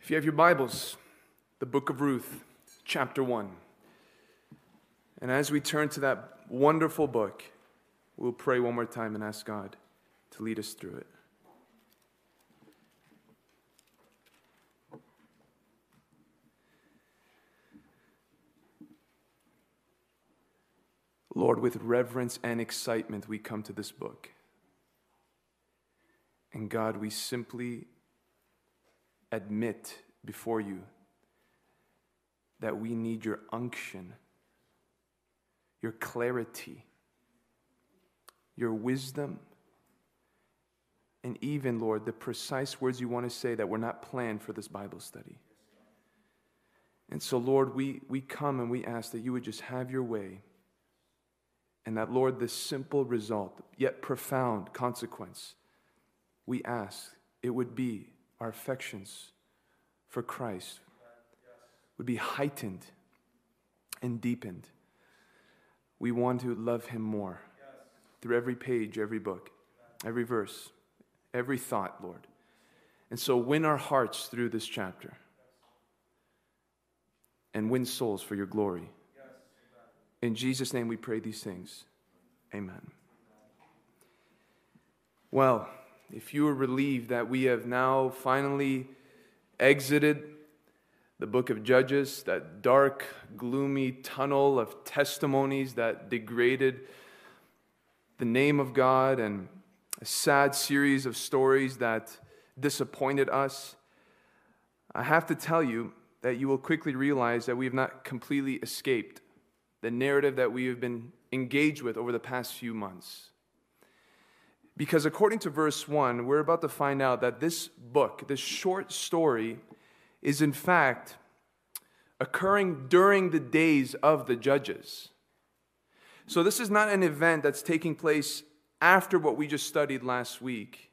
If you have your Bibles, the book of Ruth, chapter 1. And as we turn to that wonderful book, we'll pray one more time and ask God to lead us through it. Lord, with reverence and excitement, we come to this book. And God, we simply admit before you that we need your unction, your clarity, your wisdom, and even, Lord, the precise words you want to say that were not planned for this Bible study. And so, Lord, we, we come and we ask that you would just have your way. And that, Lord, this simple result, yet profound consequence, we ask it would be our affections for Christ would be heightened and deepened. We want to love Him more through every page, every book, every verse, every thought, Lord. And so win our hearts through this chapter and win souls for your glory. In Jesus' name we pray these things. Amen. Well, if you are relieved that we have now finally exited the book of Judges, that dark, gloomy tunnel of testimonies that degraded the name of God and a sad series of stories that disappointed us, I have to tell you that you will quickly realize that we have not completely escaped the narrative that we have been engaged with over the past few months. Because according to verse 1, we're about to find out that this book, this short story, is in fact occurring during the days of the judges. So this is not an event that's taking place after what we just studied last week.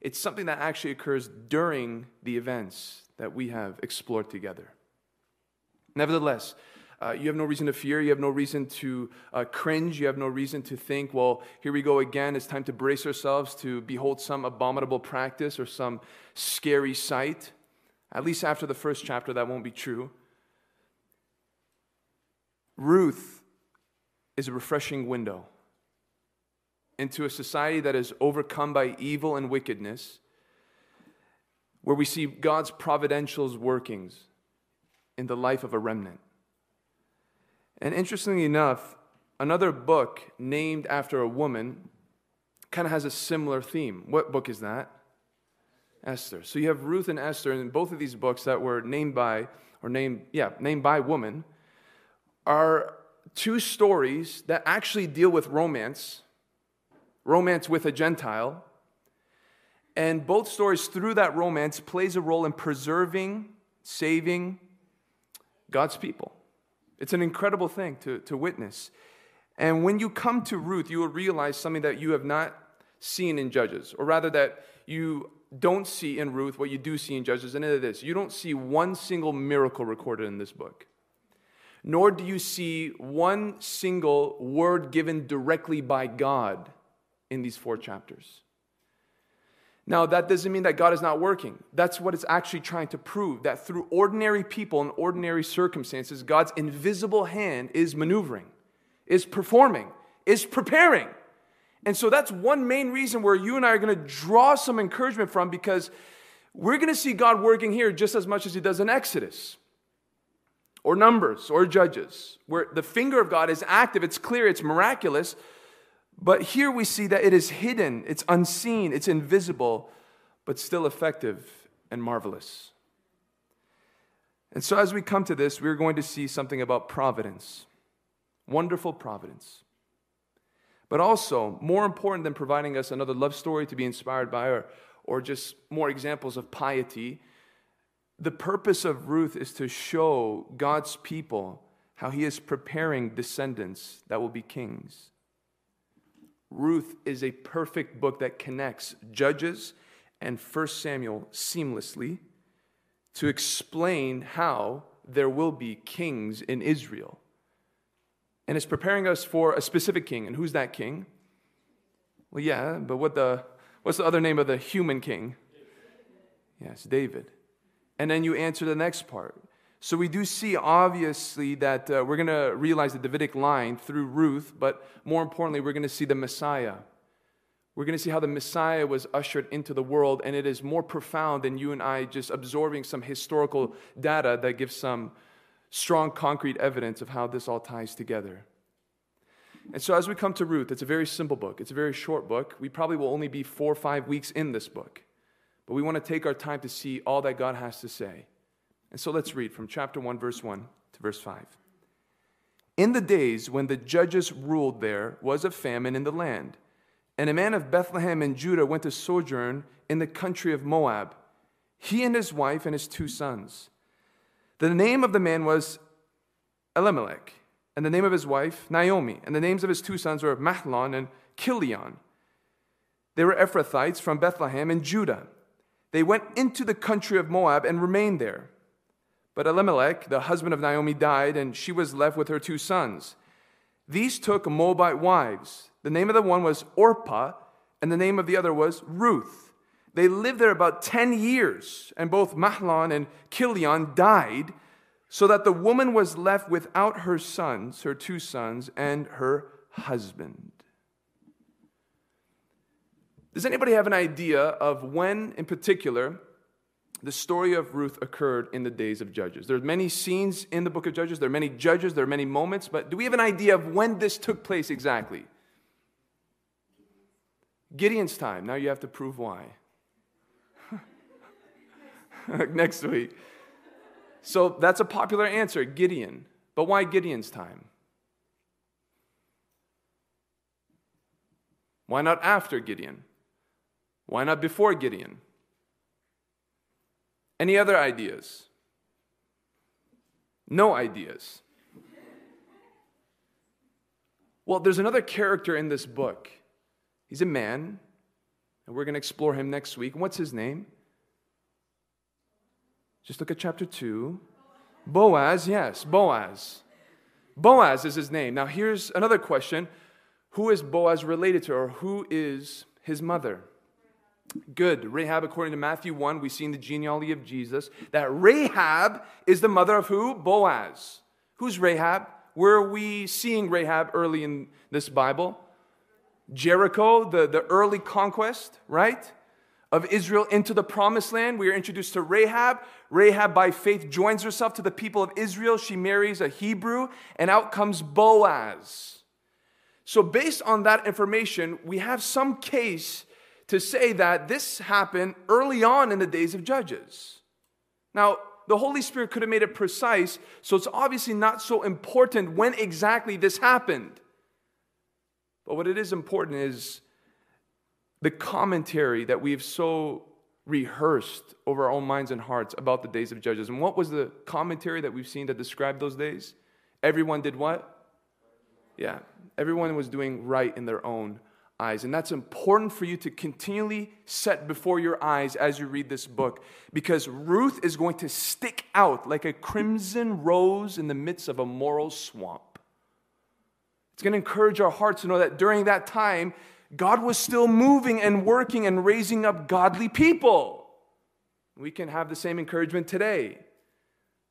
It's something that actually occurs during the events that we have explored together. Nevertheless, uh, you have no reason to fear. You have no reason to uh, cringe. You have no reason to think, well, here we go again. It's time to brace ourselves to behold some abominable practice or some scary sight. At least after the first chapter, that won't be true. Ruth is a refreshing window into a society that is overcome by evil and wickedness, where we see God's providential workings in the life of a remnant. And interestingly enough, another book named after a woman kind of has a similar theme. What book is that? Esther. So you have Ruth and Esther, and both of these books that were named by, or named, yeah, named by woman, are two stories that actually deal with romance, romance with a Gentile. And both stories, through that romance, plays a role in preserving, saving God's people. It's an incredible thing to, to witness. And when you come to Ruth, you will realize something that you have not seen in Judges, or rather, that you don't see in Ruth what you do see in Judges, and it is this you don't see one single miracle recorded in this book, nor do you see one single word given directly by God in these four chapters. Now, that doesn't mean that God is not working. That's what it's actually trying to prove that through ordinary people and ordinary circumstances, God's invisible hand is maneuvering, is performing, is preparing. And so that's one main reason where you and I are going to draw some encouragement from because we're going to see God working here just as much as He does in Exodus or Numbers or Judges, where the finger of God is active, it's clear, it's miraculous. But here we see that it is hidden, it's unseen, it's invisible, but still effective and marvelous. And so, as we come to this, we're going to see something about providence, wonderful providence. But also, more important than providing us another love story to be inspired by or, or just more examples of piety, the purpose of Ruth is to show God's people how he is preparing descendants that will be kings. Ruth is a perfect book that connects Judges and 1 Samuel seamlessly to explain how there will be kings in Israel. And it's preparing us for a specific king. And who's that king? Well, yeah, but what the, what's the other name of the human king? Yes, David. And then you answer the next part. So we do see, obviously, that uh, we're going to realize the Davidic line through Ruth, but more importantly, we're going to see the Messiah. We're going to see how the Messiah was ushered into the world, and it is more profound than you and I just absorbing some historical data that gives some strong, concrete evidence of how this all ties together. And so, as we come to Ruth, it's a very simple book. It's a very short book. We probably will only be four or five weeks in this book. But we want to take our time to see all that God has to say. And so let's read from chapter 1, verse 1 to verse 5. In the days when the judges ruled, there was a famine in the land, and a man of Bethlehem in Judah went to sojourn in the country of Moab, he and his wife and his two sons. The name of the man was Elimelech, and the name of his wife, Naomi, and the names of his two sons were Mahlon and Chilion. They were Ephrathites from Bethlehem in Judah. They went into the country of Moab and remained there. But Elimelech, the husband of Naomi, died, and she was left with her two sons. These took Moabite wives. The name of the one was Orpah, and the name of the other was Ruth. They lived there about 10 years, and both Mahlon and Chilion died, so that the woman was left without her sons, her two sons, and her husband. Does anybody have an idea of when, in particular, the story of Ruth occurred in the days of Judges? There are many scenes in the book of Judges, there are many judges, there are many moments, but do we have an idea of when this took place exactly? Gideon's time. Now you have to prove why. Next week. So that's a popular answer, Gideon. But why Gideon's time? Why not after Gideon? Why not before Gideon? Any other ideas? No ideas. Well, there's another character in this book. He's a man, and we're going to explore him next week. What's his name? Just look at chapter 2. Boaz, yes, Boaz. Boaz is his name. Now, here's another question Who is Boaz related to, or who is his mother? Good. Rahab, according to Matthew 1, we see in the genealogy of Jesus that Rahab is the mother of who? Boaz. Who's Rahab? Where are we seeing Rahab early in this Bible? Jericho, the, the early conquest, right? Of Israel into the promised land. We are introduced to Rahab. Rahab, by faith, joins herself to the people of Israel. She marries a Hebrew, and out comes Boaz. So, based on that information, we have some case to say that this happened early on in the days of Judges. Now, the Holy Spirit could have made it precise, so it's obviously not so important when exactly this happened. But what it is important is the commentary that we've so rehearsed over our own minds and hearts about the days of Judges. And what was the commentary that we've seen that described those days? Everyone did what? Yeah, everyone was doing right in their own eyes. And that's important for you to continually set before your eyes as you read this book because Ruth is going to stick out like a crimson rose in the midst of a moral swamp. It's going to encourage our hearts to know that during that time, God was still moving and working and raising up godly people. We can have the same encouragement today.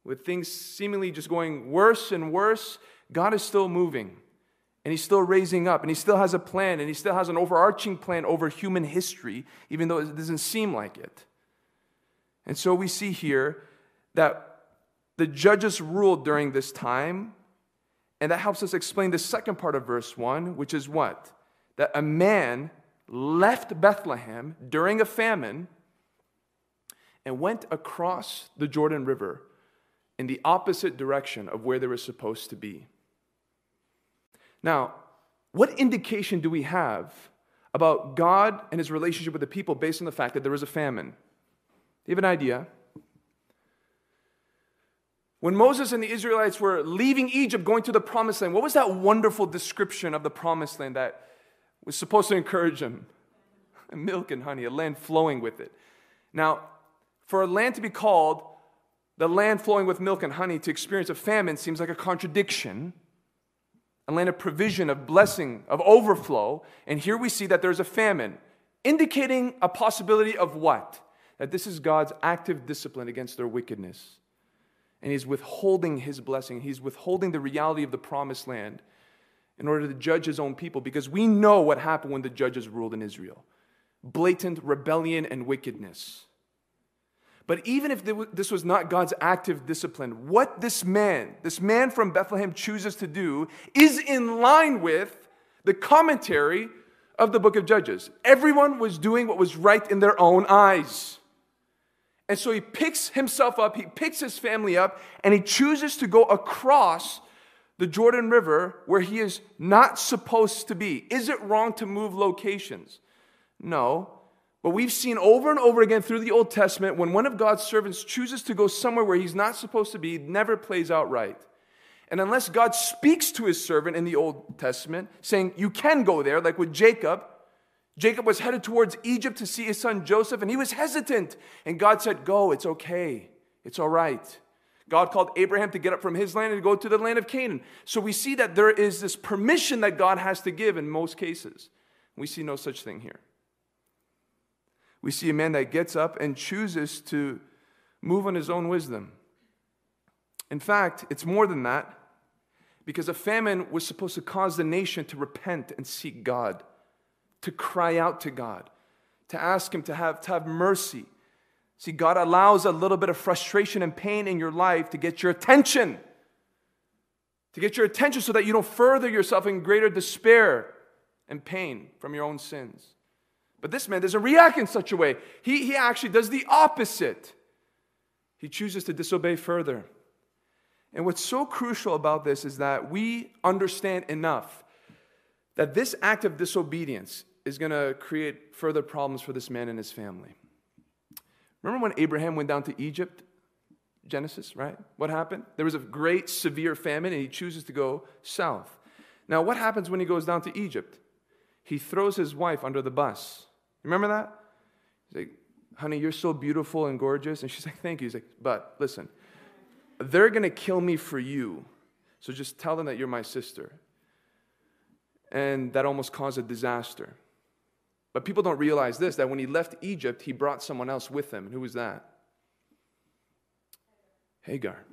With things seemingly just going worse and worse, God is still moving and he's still raising up and he still has a plan and he still has an overarching plan over human history, even though it doesn't seem like it. And so we see here that the judges ruled during this time, and that helps us explain the second part of verse 1, which is what? That a man left Bethlehem during a famine and went across the Jordan River in the opposite direction of where they were supposed to be. Now, what indication do we have about God and his relationship with the people based on the fact that there was a famine? Do you have an idea? When Moses and the Israelites were leaving Egypt, going to the promised land, what was that wonderful description of the promised land that was supposed to encourage them? Milk and honey, a land flowing with it. Now, for a land to be called the land flowing with milk and honey to experience a famine seems like a contradiction. A land of provision, of blessing, of overflow. And here we see that there's a famine, indicating a possibility of what? That this is God's active discipline against their wickedness. And He's withholding His blessing, He's withholding the reality of the promised land in order to judge His own people, because we know what happened when the judges ruled in Israel blatant rebellion and wickedness. But even if this was not God's active discipline, what this man, this man from Bethlehem, chooses to do is in line with the commentary of the book of Judges. Everyone was doing what was right in their own eyes. And so he picks himself up, he picks his family up, and he chooses to go across the Jordan River where he is not supposed to be. Is it wrong to move locations? No. But we've seen over and over again through the Old Testament when one of God's servants chooses to go somewhere where he's not supposed to be, it never plays out right. And unless God speaks to his servant in the Old Testament, saying, You can go there, like with Jacob, Jacob was headed towards Egypt to see his son Joseph, and he was hesitant. And God said, Go, it's okay, it's all right. God called Abraham to get up from his land and go to the land of Canaan. So we see that there is this permission that God has to give in most cases. We see no such thing here we see a man that gets up and chooses to move on his own wisdom. In fact, it's more than that, because a famine was supposed to cause the nation to repent and seek God, to cry out to God, to ask Him to have, to have mercy. See, God allows a little bit of frustration and pain in your life to get your attention, to get your attention so that you don't further yourself in greater despair and pain from your own sins. But this man doesn't react in such a way. He, he actually does the opposite. He chooses to disobey further. And what's so crucial about this is that we understand enough that this act of disobedience is going to create further problems for this man and his family. Remember when Abraham went down to Egypt? Genesis, right? What happened? There was a great severe famine and he chooses to go south. Now, what happens when he goes down to Egypt? He throws his wife under the bus. Remember that? He's like, honey, you're so beautiful and gorgeous. And she's like, thank you. He's like, but listen, they're going to kill me for you. So just tell them that you're my sister. And that almost caused a disaster. But people don't realize this that when he left Egypt, he brought someone else with him. And who was that? Hagar.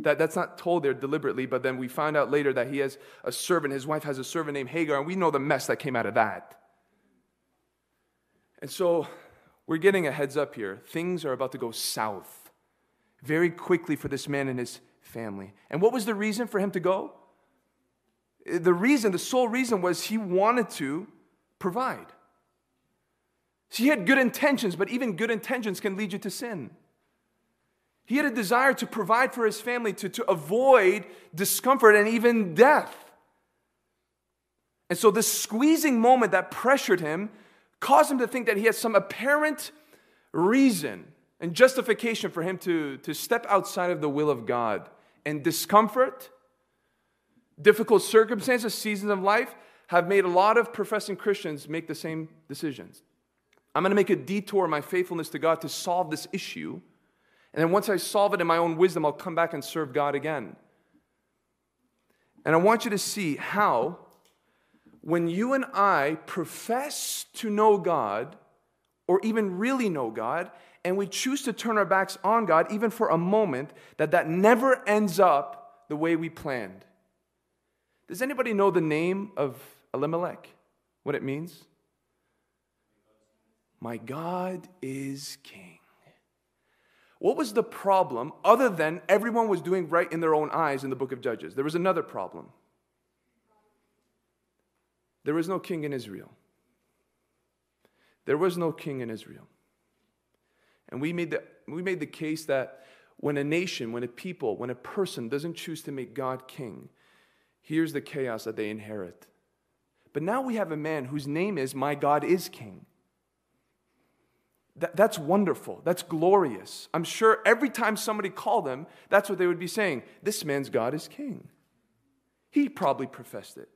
That, that's not told there deliberately, but then we find out later that he has a servant. His wife has a servant named Hagar, and we know the mess that came out of that. And so we're getting a heads up here. Things are about to go south very quickly for this man and his family. And what was the reason for him to go? The reason, the sole reason was he wanted to provide. He had good intentions, but even good intentions can lead you to sin. He had a desire to provide for his family, to, to avoid discomfort and even death. And so, this squeezing moment that pressured him caused him to think that he had some apparent reason and justification for him to, to step outside of the will of God. And discomfort, difficult circumstances, seasons of life have made a lot of professing Christians make the same decisions. I'm going to make a detour in my faithfulness to God to solve this issue and then once I solve it in my own wisdom, I'll come back and serve God again. And I want you to see how, when you and I profess to know God, or even really know God, and we choose to turn our backs on God, even for a moment, that that never ends up the way we planned. Does anybody know the name of Elimelech? What it means? My God is king. What was the problem other than everyone was doing right in their own eyes in the book of Judges? There was another problem. There was no king in Israel. There was no king in Israel. And we made the, we made the case that when a nation, when a people, when a person doesn't choose to make God king, here's the chaos that they inherit. But now we have a man whose name is My God is King. That, that's wonderful. That's glorious. I'm sure every time somebody called him, that's what they would be saying. This man's God is king. He probably professed it.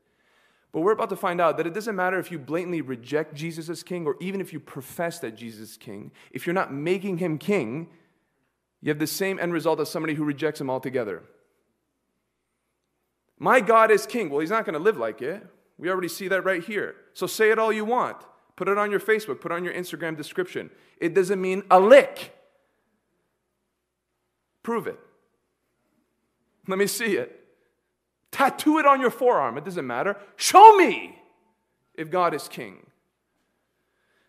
But we're about to find out that it doesn't matter if you blatantly reject Jesus as king or even if you profess that Jesus is king. If you're not making him king, you have the same end result as somebody who rejects him altogether. My God is king. Well, he's not going to live like it. We already see that right here. So say it all you want. Put it on your Facebook, put on your Instagram description. It doesn't mean a lick. Prove it. Let me see it. Tattoo it on your forearm. It doesn't matter. Show me if God is king.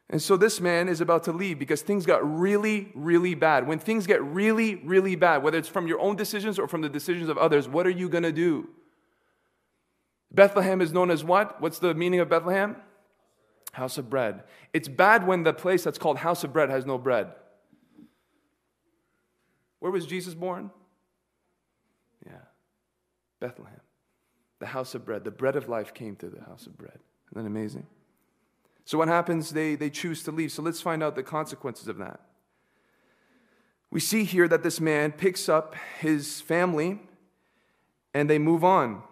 And so this man is about to leave because things got really, really bad. When things get really, really bad, whether it's from your own decisions or from the decisions of others, what are you going to do? Bethlehem is known as what? What's the meaning of Bethlehem? House of bread. It's bad when the place that's called house of bread has no bread. Where was Jesus born? Yeah, Bethlehem. The house of bread. The bread of life came to the house of bread. Isn't that amazing? So, what happens? They, they choose to leave. So, let's find out the consequences of that. We see here that this man picks up his family and they move on.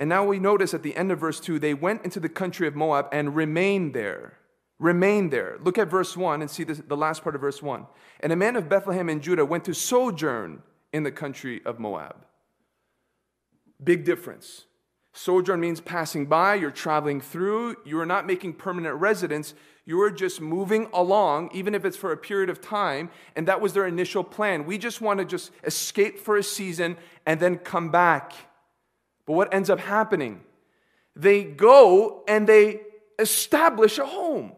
And now we notice at the end of verse 2 they went into the country of Moab and remained there. Remained there. Look at verse 1 and see this, the last part of verse 1. And a man of Bethlehem in Judah went to sojourn in the country of Moab. Big difference. Sojourn means passing by, you're traveling through, you are not making permanent residence, you are just moving along, even if it's for a period of time, and that was their initial plan. We just want to just escape for a season and then come back. But what ends up happening? They go and they establish a home.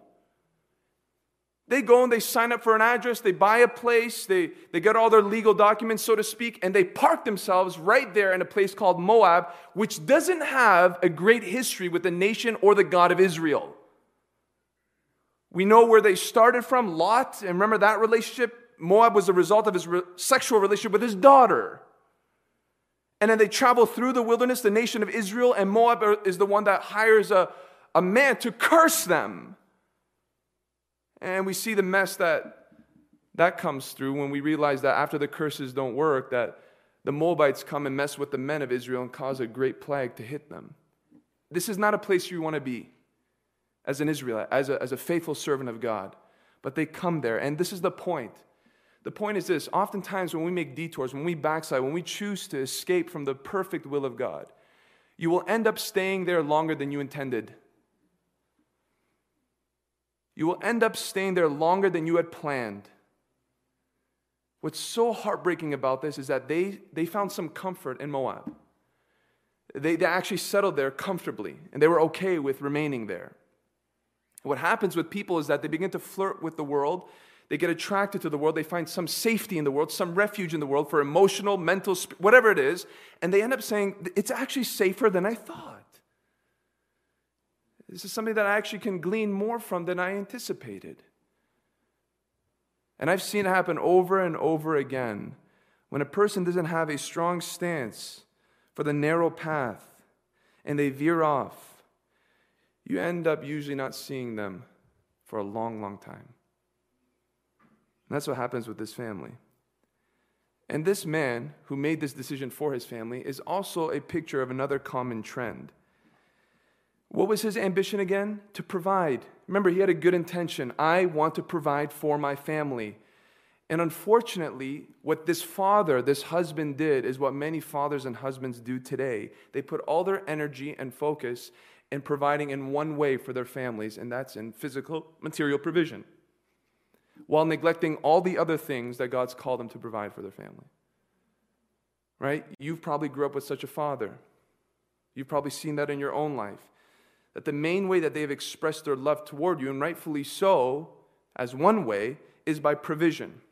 They go and they sign up for an address, they buy a place, they, they get all their legal documents, so to speak, and they park themselves right there in a place called Moab, which doesn't have a great history with the nation or the God of Israel. We know where they started from Lot, and remember that relationship? Moab was a result of his re- sexual relationship with his daughter. And then they travel through the wilderness, the nation of Israel, and Moab is the one that hires a, a man to curse them. And we see the mess that that comes through when we realize that after the curses don't work, that the Moabites come and mess with the men of Israel and cause a great plague to hit them. This is not a place you want to be as an Israelite, as a, as a faithful servant of God. But they come there, and this is the point. The point is this oftentimes, when we make detours, when we backslide, when we choose to escape from the perfect will of God, you will end up staying there longer than you intended. You will end up staying there longer than you had planned. What's so heartbreaking about this is that they, they found some comfort in Moab. They, they actually settled there comfortably, and they were okay with remaining there. What happens with people is that they begin to flirt with the world. They get attracted to the world. They find some safety in the world, some refuge in the world for emotional, mental, whatever it is. And they end up saying, it's actually safer than I thought. This is something that I actually can glean more from than I anticipated. And I've seen it happen over and over again. When a person doesn't have a strong stance for the narrow path and they veer off, you end up usually not seeing them for a long, long time. That's what happens with this family. And this man who made this decision for his family is also a picture of another common trend. What was his ambition again? To provide. Remember, he had a good intention. I want to provide for my family. And unfortunately, what this father, this husband did is what many fathers and husbands do today. They put all their energy and focus in providing in one way for their families, and that's in physical, material provision, while neglecting all the other things that God's called them to provide for their family. Right? You've probably grew up with such a father. You've probably seen that in your own life that the main way that they've expressed their love toward you, and rightfully so, as one way, is by provision.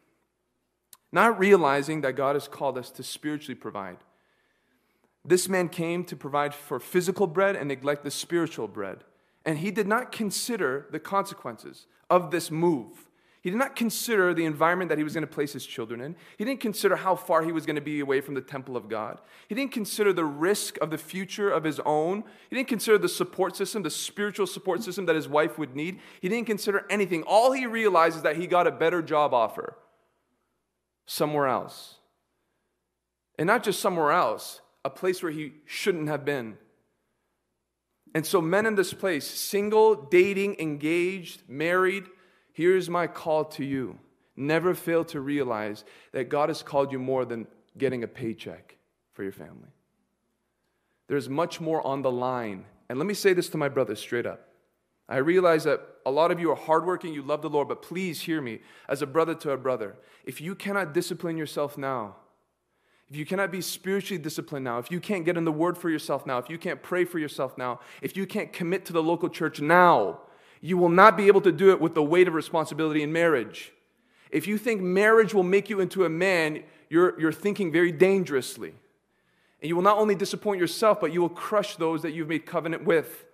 Not realizing that God has called us to spiritually provide. This man came to provide for physical bread and neglect the spiritual bread. And he did not consider the consequences of this move. He did not consider the environment that he was going to place his children in. He didn't consider how far he was going to be away from the temple of God. He didn't consider the risk of the future of his own. He didn't consider the support system, the spiritual support system that his wife would need. He didn't consider anything. All he realized is that he got a better job offer somewhere else. And not just somewhere else, a place where he shouldn't have been. And so, men in this place, single, dating, engaged, married, Here's my call to you. Never fail to realize that God has called you more than getting a paycheck for your family. There's much more on the line. And let me say this to my brothers straight up. I realize that a lot of you are hardworking, you love the Lord, but please hear me as a brother to a brother. If you cannot discipline yourself now, if you cannot be spiritually disciplined now, if you can't get in the word for yourself now, if you can't pray for yourself now, if you can't commit to the local church now, you will not be able to do it with the weight of responsibility in marriage. If you think marriage will make you into a man, you're, you're thinking very dangerously. And you will not only disappoint yourself, but you will crush those that you've made covenant with.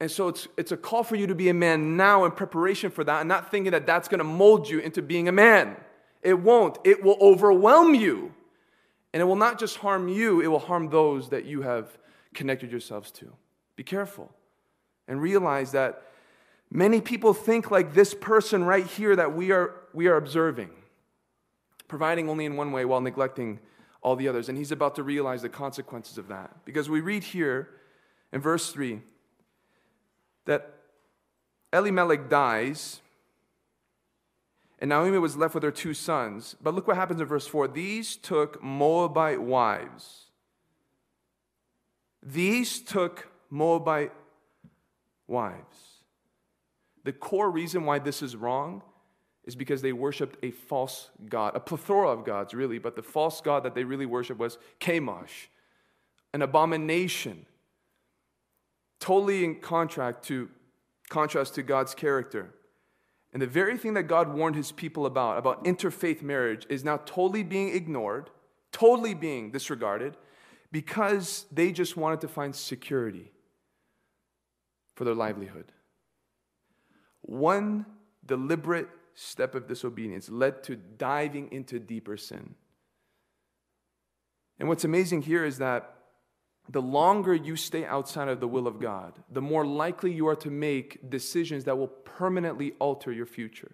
And so it's, it's a call for you to be a man now in preparation for that and not thinking that that's going to mold you into being a man. It won't. It will overwhelm you. And it will not just harm you, it will harm those that you have connected yourselves to. Be careful and realize that many people think like this person right here that we are, we are observing, providing only in one way while neglecting all the others. And he's about to realize the consequences of that. Because we read here in verse 3 that Elimelech dies, and Naomi was left with her two sons. But look what happens in verse 4 these took Moabite wives. These took Moabite wives. The core reason why this is wrong is because they worshiped a false god, a plethora of gods, really, but the false god that they really worshiped was Chemosh, an abomination totally in contrast to, contrast to God's character. And the very thing that God warned his people about, about interfaith marriage, is now totally being ignored, totally being disregarded, because they just wanted to find security for their livelihood. One deliberate step of disobedience led to diving into deeper sin. And what's amazing here is that the longer you stay outside of the will of God, the more likely you are to make decisions that will permanently alter your future.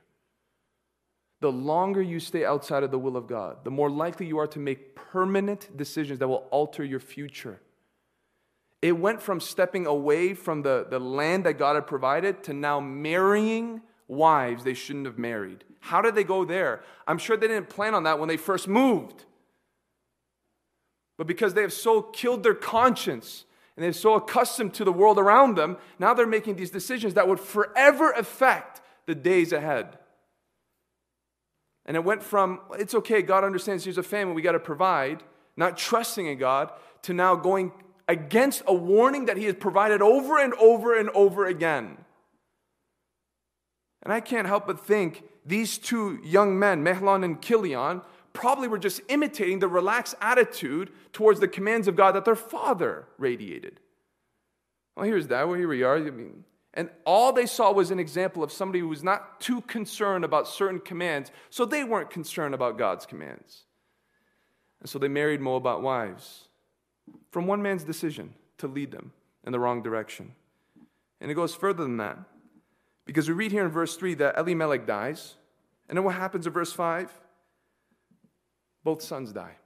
The longer you stay outside of the will of God, the more likely you are to make permanent decisions that will alter your future. It went from stepping away from the, the land that God had provided to now marrying wives they shouldn't have married. How did they go there? I'm sure they didn't plan on that when they first moved. But because they have so killed their conscience and they're so accustomed to the world around them, now they're making these decisions that would forever affect the days ahead. And it went from, it's okay, God understands here's a family, we got to provide, not trusting in God, to now going against a warning that He has provided over and over and over again. And I can't help but think these two young men, Mahlon and Chilion, probably were just imitating the relaxed attitude towards the commands of God that their father radiated. Well, here's that. Well, here we are. I mean, and all they saw was an example of somebody who was not too concerned about certain commands, so they weren't concerned about God's commands. And so they married Moabite wives from one man's decision to lead them in the wrong direction. And it goes further than that. Because we read here in verse 3 that Elimelech dies. And then what happens in verse 5? both sons die.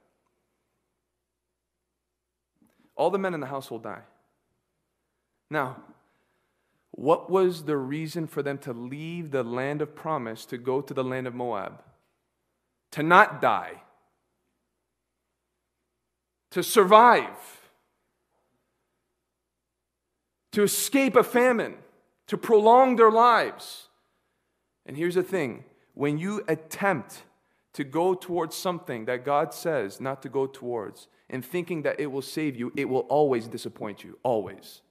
All the men in the household die. Now, what was the reason for them to leave the land of promise to go to the land of Moab? To not die, to survive, to escape a famine, to prolong their lives. And here's the thing when you attempt to go towards something that God says not to go towards and thinking that it will save you, it will always disappoint you. Always.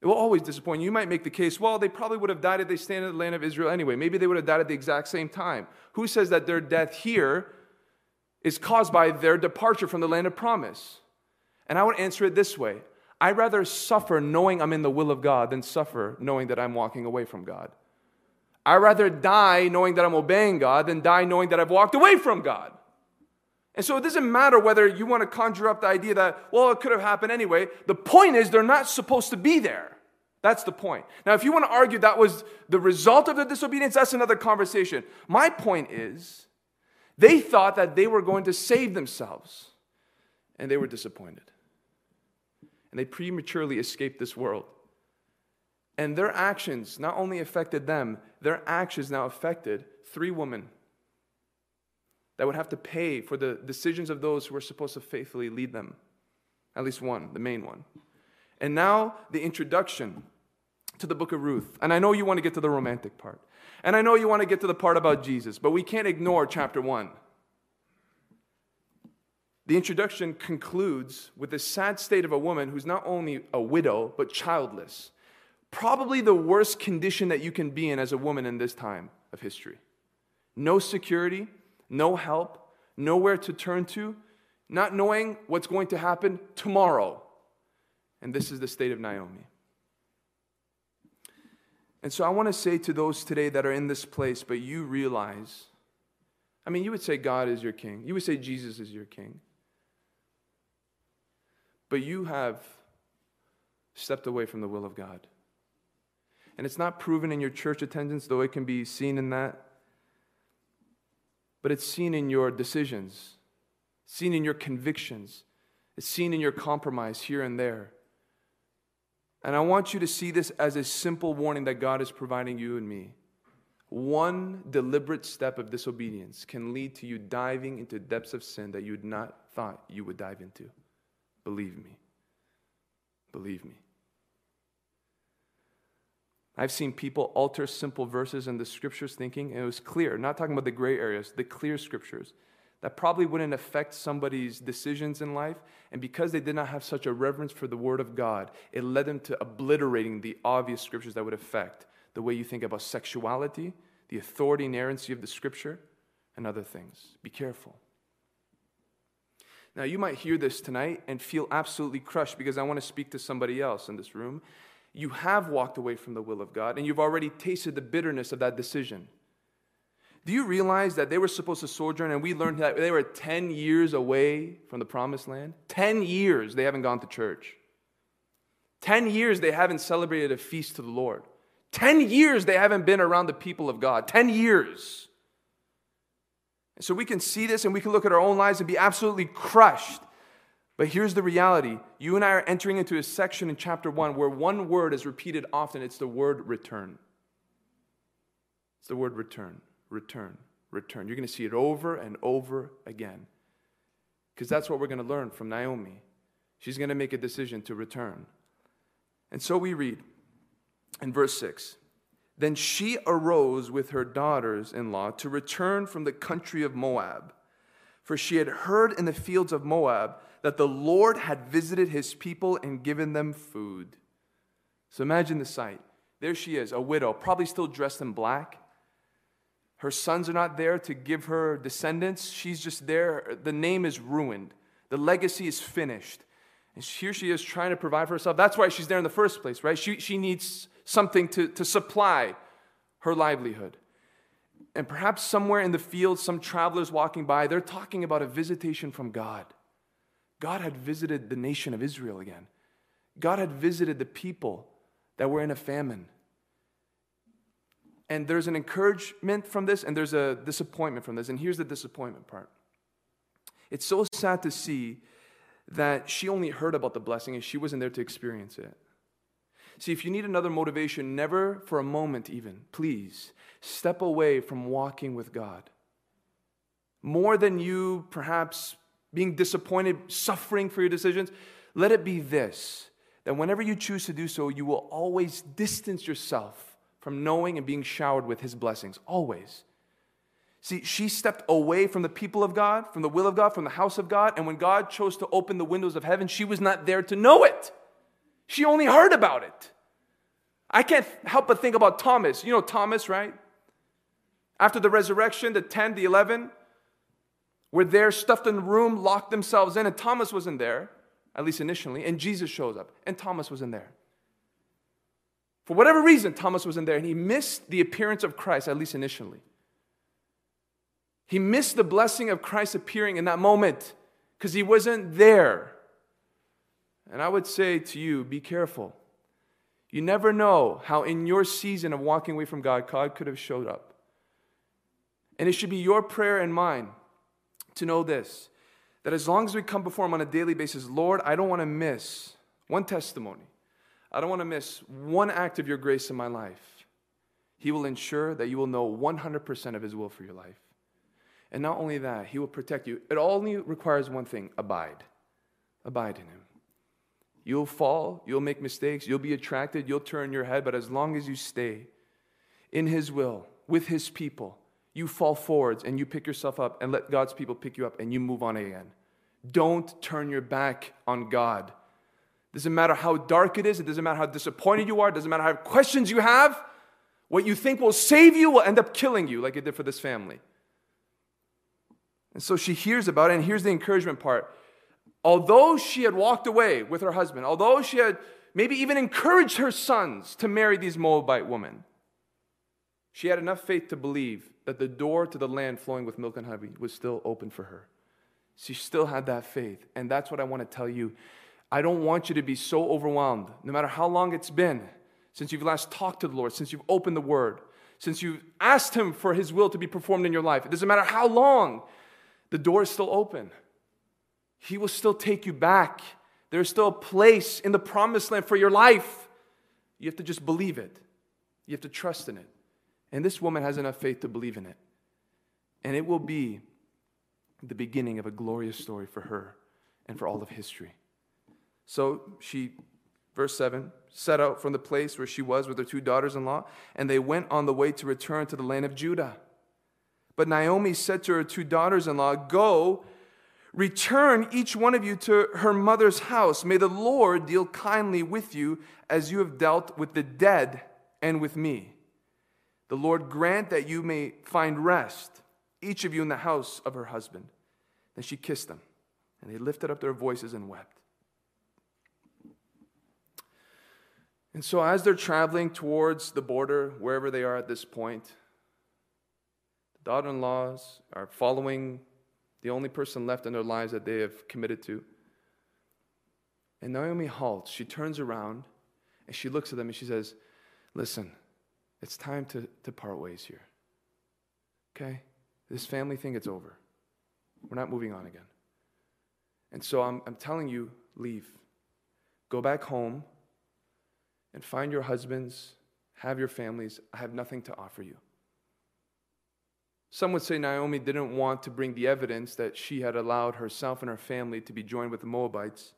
It will always disappoint you. You might make the case, well, they probably would have died if they stayed in the land of Israel anyway. Maybe they would have died at the exact same time. Who says that their death here is caused by their departure from the land of promise? And I would answer it this way I'd rather suffer knowing I'm in the will of God than suffer knowing that I'm walking away from God. I'd rather die knowing that I'm obeying God than die knowing that I've walked away from God. And so it doesn't matter whether you want to conjure up the idea that, well, it could have happened anyway. The point is, they're not supposed to be there. That's the point. Now, if you want to argue that was the result of the disobedience, that's another conversation. My point is, they thought that they were going to save themselves, and they were disappointed. And they prematurely escaped this world. And their actions not only affected them, their actions now affected three women that would have to pay for the decisions of those who were supposed to faithfully lead them. At least one, the main one. And now the introduction to the book of Ruth. And I know you want to get to the romantic part. And I know you want to get to the part about Jesus, but we can't ignore chapter 1. The introduction concludes with the sad state of a woman who's not only a widow, but childless. Probably the worst condition that you can be in as a woman in this time of history. No security, no help, nowhere to turn to, not knowing what's going to happen tomorrow. And this is the state of Naomi. And so I want to say to those today that are in this place, but you realize, I mean, you would say God is your king, you would say Jesus is your king. But you have stepped away from the will of God. And it's not proven in your church attendance, though it can be seen in that. But it's seen in your decisions, seen in your convictions, it's seen in your compromise here and there. And I want you to see this as a simple warning that God is providing you and me. One deliberate step of disobedience can lead to you diving into depths of sin that you had not thought you would dive into. Believe me. Believe me. I've seen people alter simple verses in the scriptures thinking, and it was clear, not talking about the gray areas, the clear scriptures, that probably wouldn't affect somebody's decisions in life. And because they did not have such a reverence for the Word of God, it led them to obliterating the obvious scriptures that would affect the way you think about sexuality, the authority and inerrancy of the scripture, and other things. Be careful. Now, you might hear this tonight and feel absolutely crushed because I want to speak to somebody else in this room. You have walked away from the will of God and you've already tasted the bitterness of that decision. Do you realize that they were supposed to sojourn and we learned that they were 10 years away from the promised land? 10 years they haven't gone to church. 10 years they haven't celebrated a feast to the Lord. 10 years they haven't been around the people of God. 10 years. And so we can see this and we can look at our own lives and be absolutely crushed. But here's the reality you and I are entering into a section in chapter one where one word is repeated often it's the word return. It's the word return, return, return. You're going to see it over and over again. Because that's what we're going to learn from Naomi. She's going to make a decision to return. And so we read in verse 6 then she arose with her daughters in law to return from the country of Moab. For she had heard in the fields of Moab that the Lord had visited his people and given them food. So imagine the sight. There she is, a widow, probably still dressed in black. Her sons are not there to give her descendants. She's just there. The name is ruined, the legacy is finished. And here she is trying to provide for herself. That's why she's there in the first place, right? She, she needs something to, to supply her livelihood. And perhaps somewhere in the field, some travelers walking by, they're talking about a visitation from God. God had visited the nation of Israel again. God had visited the people that were in a famine. And there's an encouragement from this, and there's a disappointment from this. And here's the disappointment part it's so sad to see that she only heard about the blessing and she wasn't there to experience it. See, if you need another motivation, never for a moment even, please step away from walking with God. More than you perhaps being disappointed, suffering for your decisions, let it be this that whenever you choose to do so, you will always distance yourself from knowing and being showered with His blessings. Always. See, she stepped away from the people of God, from the will of God, from the house of God, and when God chose to open the windows of heaven, she was not there to know it. She only heard about it. I can't help but think about Thomas. You know Thomas, right? After the resurrection, the 10, the 11 were there, stuffed in the room, locked themselves in, and Thomas wasn't there, at least initially, and Jesus shows up, and Thomas wasn't there. For whatever reason, Thomas wasn't there, and he missed the appearance of Christ, at least initially. He missed the blessing of Christ appearing in that moment because he wasn't there. And I would say to you, be careful. You never know how, in your season of walking away from God, God could have showed up. And it should be your prayer and mine to know this that as long as we come before Him on a daily basis, Lord, I don't want to miss one testimony. I don't want to miss one act of your grace in my life. He will ensure that you will know 100% of His will for your life. And not only that, He will protect you. It only requires one thing abide. Abide in Him. You'll fall, you'll make mistakes, you'll be attracted, you'll turn your head, but as long as you stay in His will, with His people, you fall forwards and you pick yourself up and let God's people pick you up and you move on again. Don't turn your back on God. It doesn't matter how dark it is, it doesn't matter how disappointed you are, it doesn't matter how questions you have. What you think will save you will end up killing you, like it did for this family. And so she hears about it, and here's the encouragement part although she had walked away with her husband, although she had maybe even encouraged her sons to marry these Moabite women, she had enough faith to believe that the door to the land flowing with milk and honey was still open for her. She still had that faith. And that's what I want to tell you. I don't want you to be so overwhelmed, no matter how long it's been since you've last talked to the Lord, since you've opened the Word, since you've asked Him for His will to be performed in your life. It doesn't matter how long, the door is still open. He will still take you back. There's still a place in the promised land for your life. You have to just believe it, you have to trust in it. And this woman has enough faith to believe in it. And it will be the beginning of a glorious story for her and for all of history. So she, verse 7, set out from the place where she was with her two daughters in law, and they went on the way to return to the land of Judah. But Naomi said to her two daughters in law, Go Return each one of you to her mother's house. May the Lord deal kindly with you as you have dealt with the dead and with me. The Lord grant that you may find rest, each of you in the house of her husband. Then she kissed them, and they lifted up their voices and wept. And so, as they're traveling towards the border, wherever they are at this point, the daughter in laws are following the only person left in their lives that they have committed to. And Naomi halts. She turns around and she looks at them and she says, Listen, it's time to, to part ways here. Okay? This family thing, it's over. We're not moving on again. And so I'm, I'm telling you, leave. Go back home and find your husbands, have your families. I have nothing to offer you. Some would say Naomi didn't want to bring the evidence that she had allowed herself and her family to be joined with the Moabites,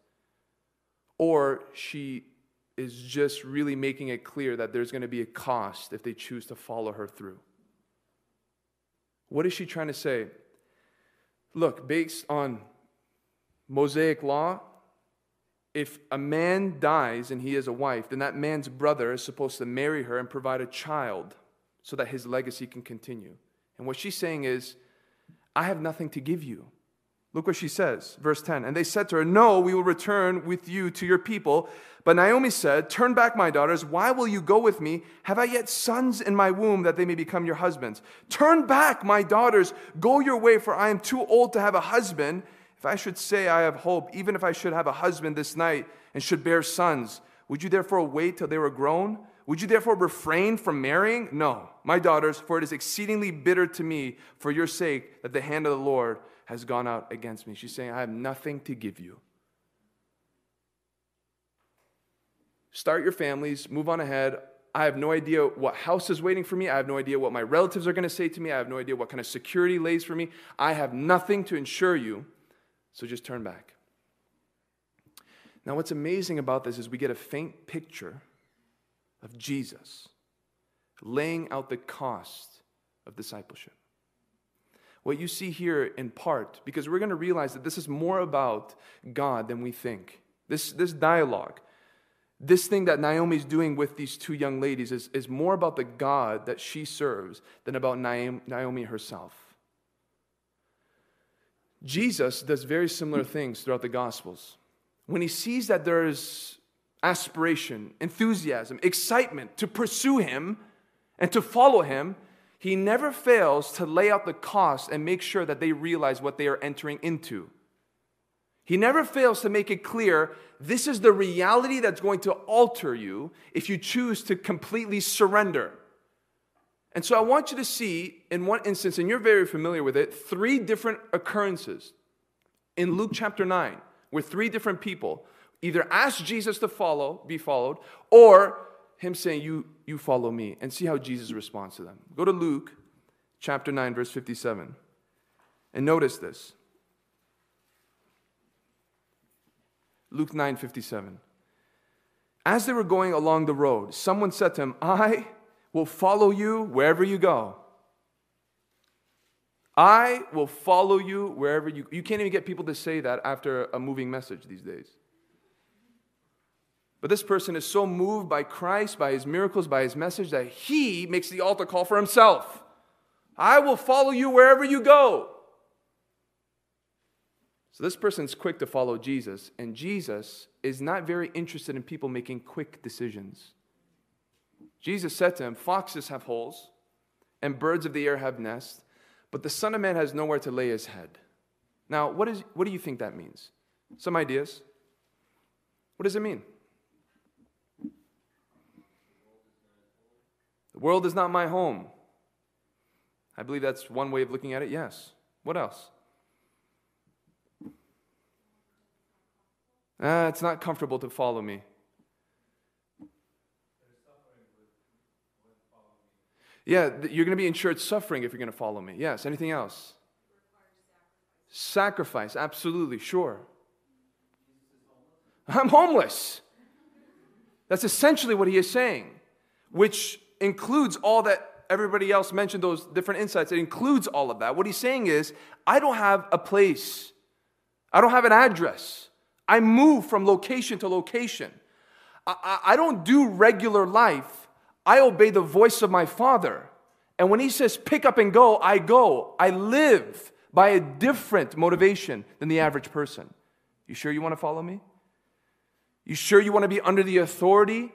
or she is just really making it clear that there's going to be a cost if they choose to follow her through. What is she trying to say? Look, based on Mosaic law, if a man dies and he has a wife, then that man's brother is supposed to marry her and provide a child so that his legacy can continue. And what she's saying is, I have nothing to give you. Look what she says, verse 10. And they said to her, No, we will return with you to your people. But Naomi said, Turn back, my daughters. Why will you go with me? Have I yet sons in my womb that they may become your husbands? Turn back, my daughters. Go your way, for I am too old to have a husband. If I should say I have hope, even if I should have a husband this night and should bear sons, would you therefore wait till they were grown? Would you therefore refrain from marrying? No, my daughters, for it is exceedingly bitter to me for your sake that the hand of the Lord has gone out against me. She's saying, I have nothing to give you. Start your families, move on ahead. I have no idea what house is waiting for me. I have no idea what my relatives are going to say to me. I have no idea what kind of security lays for me. I have nothing to ensure you. So just turn back. Now, what's amazing about this is we get a faint picture of Jesus, laying out the cost of discipleship. What you see here in part, because we're going to realize that this is more about God than we think. This, this dialogue, this thing that Naomi's doing with these two young ladies is, is more about the God that she serves than about Naomi herself. Jesus does very similar things throughout the Gospels. When he sees that there's aspiration, enthusiasm, excitement to pursue Him and to follow Him, He never fails to lay out the cost and make sure that they realize what they are entering into. He never fails to make it clear this is the reality that's going to alter you if you choose to completely surrender. And so I want you to see, in one instance, and you're very familiar with it, three different occurrences in Luke chapter 9, where three different people either ask Jesus to follow, be followed, or him saying, You, you follow me, and see how Jesus responds to them. Go to Luke chapter 9, verse 57. And notice this. Luke 9 57. As they were going along the road, someone said to him, I will follow you wherever you go. I will follow you wherever you You can't even get people to say that after a moving message these days. But this person is so moved by Christ, by his miracles, by his message, that he makes the altar call for himself. I will follow you wherever you go. So this person's quick to follow Jesus, and Jesus is not very interested in people making quick decisions. Jesus said to him, Foxes have holes, and birds of the air have nests, but the Son of Man has nowhere to lay his head. Now, what, is, what do you think that means? Some ideas? What does it mean? The world is not my home. I believe that's one way of looking at it, yes. What else? Ah, it's not comfortable to follow me. Yeah, you're going to be insured suffering if you're going to follow me. Yes. Anything else? Sacrifice. Absolutely. Sure. I'm homeless. That's essentially what he is saying, which includes all that everybody else mentioned, those different insights. It includes all of that. What he's saying is, I don't have a place, I don't have an address. I move from location to location. I, I, I don't do regular life. I obey the voice of my Father. And when He says pick up and go, I go. I live by a different motivation than the average person. You sure you want to follow me? You sure you want to be under the authority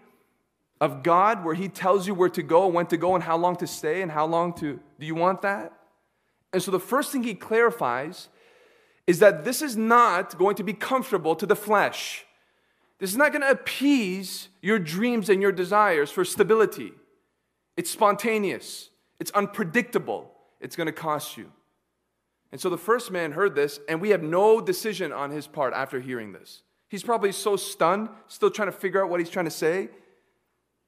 of God where He tells you where to go, when to go, and how long to stay, and how long to. Do you want that? And so the first thing He clarifies is that this is not going to be comfortable to the flesh. This is not going to appease your dreams and your desires for stability. It's spontaneous, it's unpredictable, it's going to cost you. And so the first man heard this, and we have no decision on his part after hearing this. He's probably so stunned, still trying to figure out what he's trying to say,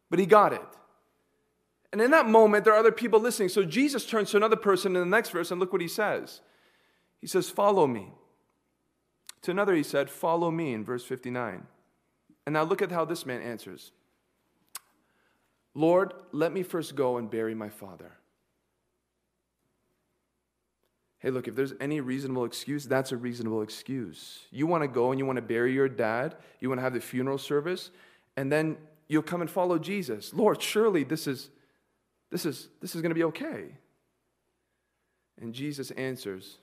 but he got it. And in that moment, there are other people listening. So Jesus turns to another person in the next verse, and look what he says. He says, Follow me. To another, he said, Follow me in verse 59. And now look at how this man answers Lord, let me first go and bury my father. Hey, look, if there's any reasonable excuse, that's a reasonable excuse. You want to go and you want to bury your dad, you want to have the funeral service, and then you'll come and follow Jesus. Lord, surely this is this is this is going to be okay. And Jesus answers,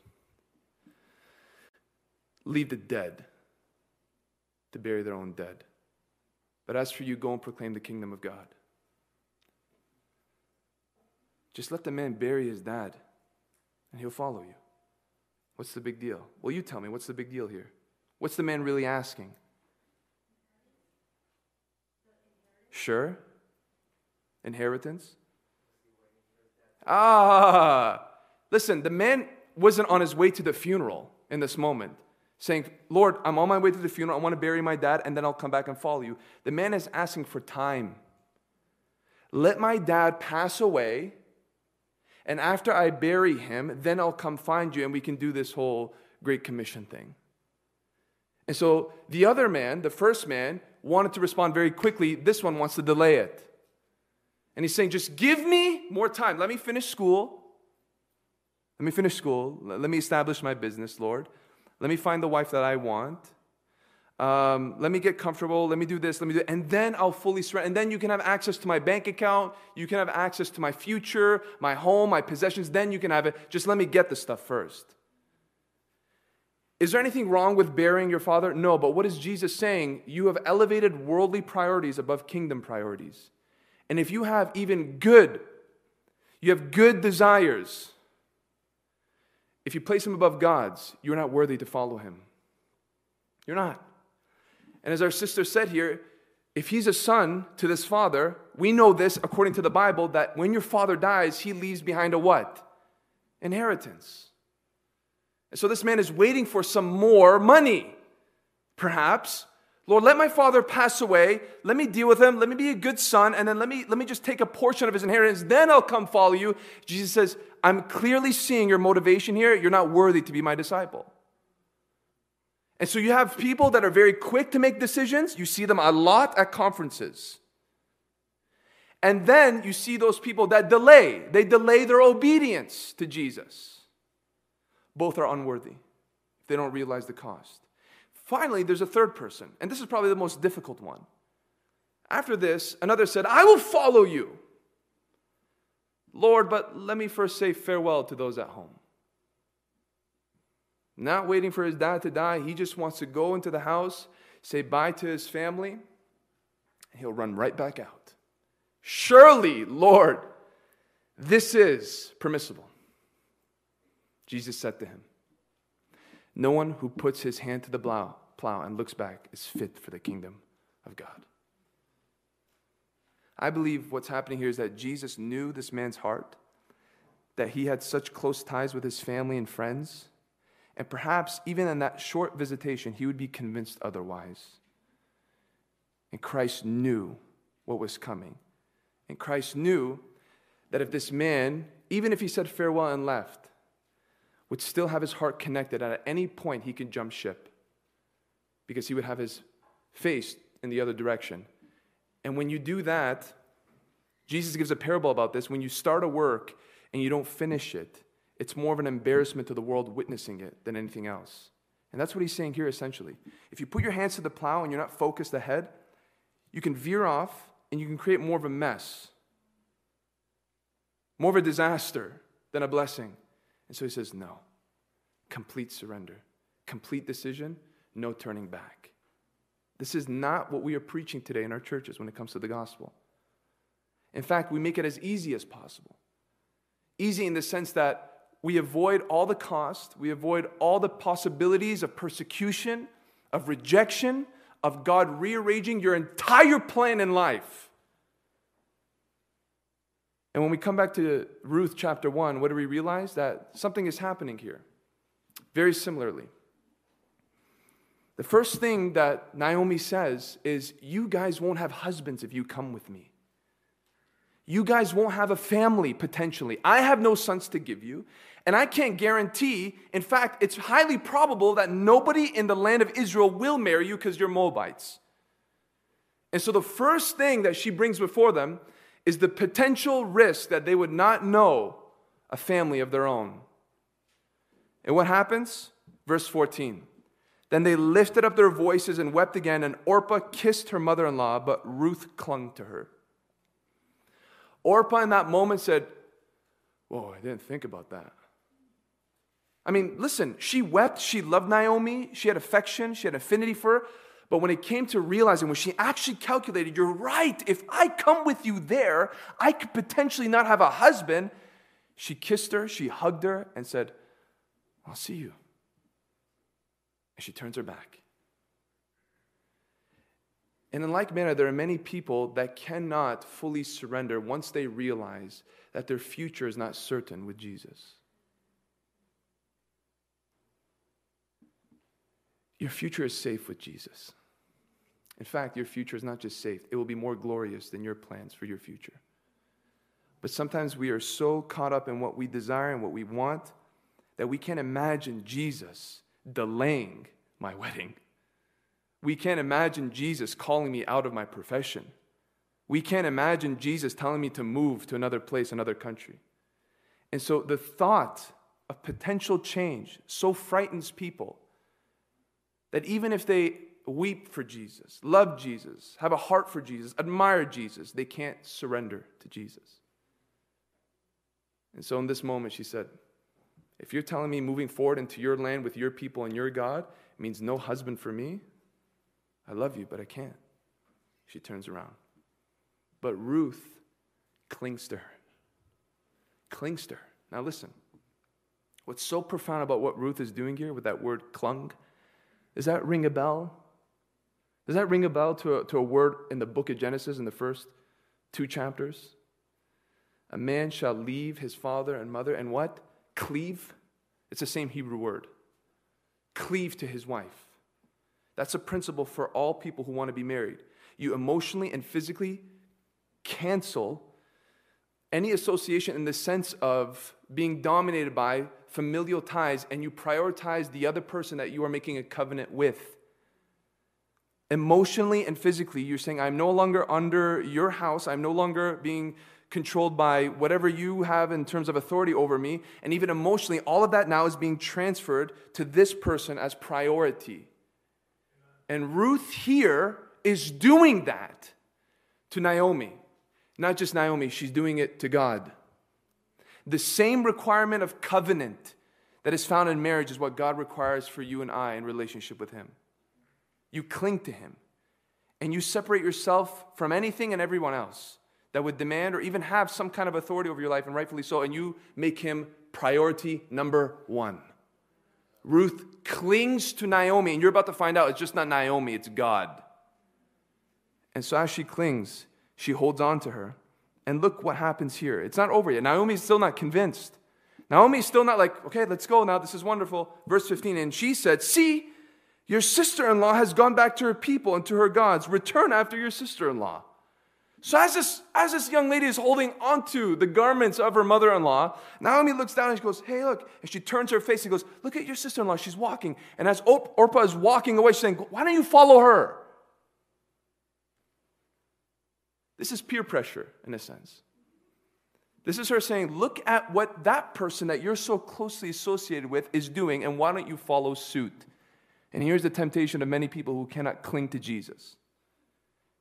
leave the dead to bury their own dead. But as for you, go and proclaim the kingdom of God. Just let the man bury his dad, and he'll follow you. What's the big deal? Well, you tell me, what's the big deal here? What's the man really asking? Sure. Inheritance? Ah, listen, the man wasn't on his way to the funeral in this moment saying, Lord, I'm on my way to the funeral. I want to bury my dad, and then I'll come back and follow you. The man is asking for time. Let my dad pass away, and after I bury him, then I'll come find you, and we can do this whole Great Commission thing. And so the other man, the first man, wanted to respond very quickly. This one wants to delay it. And he's saying, just give me more time. Let me finish school. Let me finish school. Let me establish my business, Lord. Let me find the wife that I want. Um, let me get comfortable. Let me do this. Let me do, and then I'll fully surrender. And then you can have access to my bank account. You can have access to my future, my home, my possessions. Then you can have it. Just let me get the stuff first. Is there anything wrong with burying your father? No, but what is Jesus saying? You have elevated worldly priorities above kingdom priorities. And if you have even good, you have good desires, if you place him above God's, you're not worthy to follow him. You're not. And as our sister said here, if he's a son to this father, we know this according to the Bible that when your father dies, he leaves behind a what? Inheritance. And so this man is waiting for some more money, perhaps, Lord, let my father pass away. Let me deal with him. Let me be a good son. And then let me, let me just take a portion of his inheritance. Then I'll come follow you. Jesus says, I'm clearly seeing your motivation here. You're not worthy to be my disciple. And so you have people that are very quick to make decisions. You see them a lot at conferences. And then you see those people that delay, they delay their obedience to Jesus. Both are unworthy. They don't realize the cost. Finally, there's a third person, and this is probably the most difficult one. After this, another said, I will follow you. Lord, but let me first say farewell to those at home. Not waiting for his dad to die, he just wants to go into the house, say bye to his family, and he'll run right back out. Surely, Lord, this is permissible. Jesus said to him, No one who puts his hand to the plow, plow and looks back is fit for the kingdom of God. I believe what's happening here is that Jesus knew this man's heart, that he had such close ties with his family and friends, and perhaps even in that short visitation, he would be convinced otherwise. And Christ knew what was coming. And Christ knew that if this man, even if he said farewell and left, would still have his heart connected, at any point he could jump ship because he would have his face in the other direction. And when you do that, Jesus gives a parable about this. When you start a work and you don't finish it, it's more of an embarrassment to the world witnessing it than anything else. And that's what he's saying here essentially. If you put your hands to the plow and you're not focused ahead, you can veer off and you can create more of a mess, more of a disaster than a blessing. And so he says, no. Complete surrender, complete decision, no turning back. This is not what we are preaching today in our churches when it comes to the gospel. In fact, we make it as easy as possible. Easy in the sense that we avoid all the cost, we avoid all the possibilities of persecution, of rejection, of God rearranging your entire plan in life. And when we come back to Ruth chapter 1, what do we realize? That something is happening here. Very similarly. The first thing that Naomi says is, You guys won't have husbands if you come with me. You guys won't have a family potentially. I have no sons to give you, and I can't guarantee, in fact, it's highly probable that nobody in the land of Israel will marry you because you're Moabites. And so the first thing that she brings before them is the potential risk that they would not know a family of their own. And what happens? Verse 14. Then they lifted up their voices and wept again, and Orpah kissed her mother in law, but Ruth clung to her. Orpah in that moment said, Whoa, I didn't think about that. I mean, listen, she wept, she loved Naomi, she had affection, she had affinity for her. But when it came to realizing, when she actually calculated, you're right, if I come with you there, I could potentially not have a husband, she kissed her, she hugged her, and said, I'll see you. And she turns her back. And in like manner, there are many people that cannot fully surrender once they realize that their future is not certain with Jesus. Your future is safe with Jesus. In fact, your future is not just safe, it will be more glorious than your plans for your future. But sometimes we are so caught up in what we desire and what we want that we can't imagine Jesus delaying my wedding. We can't imagine Jesus calling me out of my profession. We can't imagine Jesus telling me to move to another place, another country. And so the thought of potential change so frightens people that even if they weep for Jesus, love Jesus, have a heart for Jesus, admire Jesus, they can't surrender to Jesus. And so in this moment, she said, If you're telling me moving forward into your land with your people and your God means no husband for me, I love you, but I can't. She turns around. But Ruth clings to her. Clings to her. Now, listen. What's so profound about what Ruth is doing here with that word clung? Does that ring a bell? Does that ring a bell to a, to a word in the book of Genesis in the first two chapters? A man shall leave his father and mother and what? Cleave. It's the same Hebrew word. Cleave to his wife. That's a principle for all people who want to be married. You emotionally and physically cancel any association in the sense of being dominated by familial ties and you prioritize the other person that you are making a covenant with. Emotionally and physically, you're saying, I'm no longer under your house, I'm no longer being controlled by whatever you have in terms of authority over me. And even emotionally, all of that now is being transferred to this person as priority. And Ruth here is doing that to Naomi. Not just Naomi, she's doing it to God. The same requirement of covenant that is found in marriage is what God requires for you and I in relationship with Him. You cling to Him and you separate yourself from anything and everyone else that would demand or even have some kind of authority over your life, and rightfully so, and you make Him priority number one. Ruth clings to Naomi, and you're about to find out it's just not Naomi, it's God. And so as she clings, she holds on to her. And look what happens here. It's not over yet. Naomi's still not convinced. Naomi's still not like, okay, let's go now. This is wonderful. Verse 15. And she said, See, your sister in law has gone back to her people and to her gods. Return after your sister in law. So as this, as this young lady is holding onto the garments of her mother-in-law, Naomi looks down and she goes, hey, look. And she turns her face and goes, look at your sister-in-law. She's walking. And as Orpah is walking away, she's saying, why don't you follow her? This is peer pressure in a sense. This is her saying, look at what that person that you're so closely associated with is doing, and why don't you follow suit? And here's the temptation of many people who cannot cling to Jesus.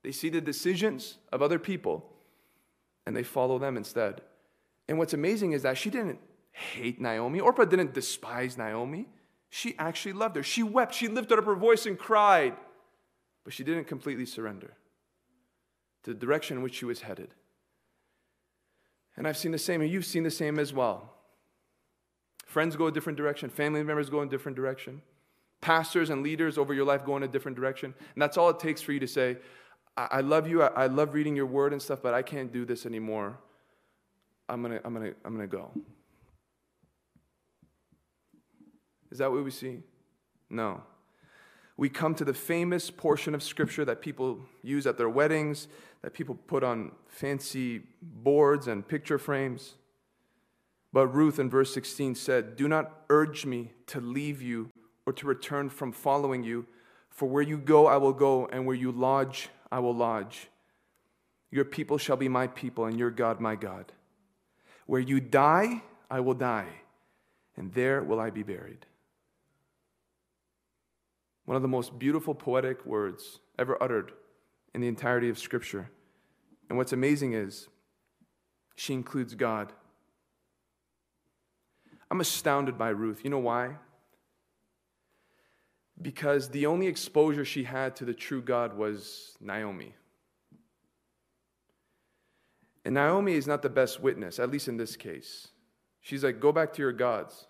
They see the decisions of other people and they follow them instead. And what's amazing is that she didn't hate Naomi. Orpah didn't despise Naomi. She actually loved her. She wept. She lifted up her voice and cried. But she didn't completely surrender to the direction in which she was headed. And I've seen the same, and you've seen the same as well. Friends go a different direction, family members go in a different direction, pastors and leaders over your life go in a different direction. And that's all it takes for you to say, I, love you. I, I love reading your word and stuff, but I can't do this anymore. I'm to I'm to I'm to go. Is that what we see? No. We come to the famous portion of scripture that people use at their weddings, that people put on fancy boards and picture frames. But Ruth in verse 16 said, Do not urge me to leave you or to return from following you, for where you go, I will go, and where you lodge, I will lodge. Your people shall be my people, and your God my God. Where you die, I will die, and there will I be buried. One of the most beautiful poetic words ever uttered in the entirety of Scripture. And what's amazing is she includes God. I'm astounded by Ruth. You know why? Because the only exposure she had to the true God was Naomi. And Naomi is not the best witness, at least in this case. She's like, go back to your gods.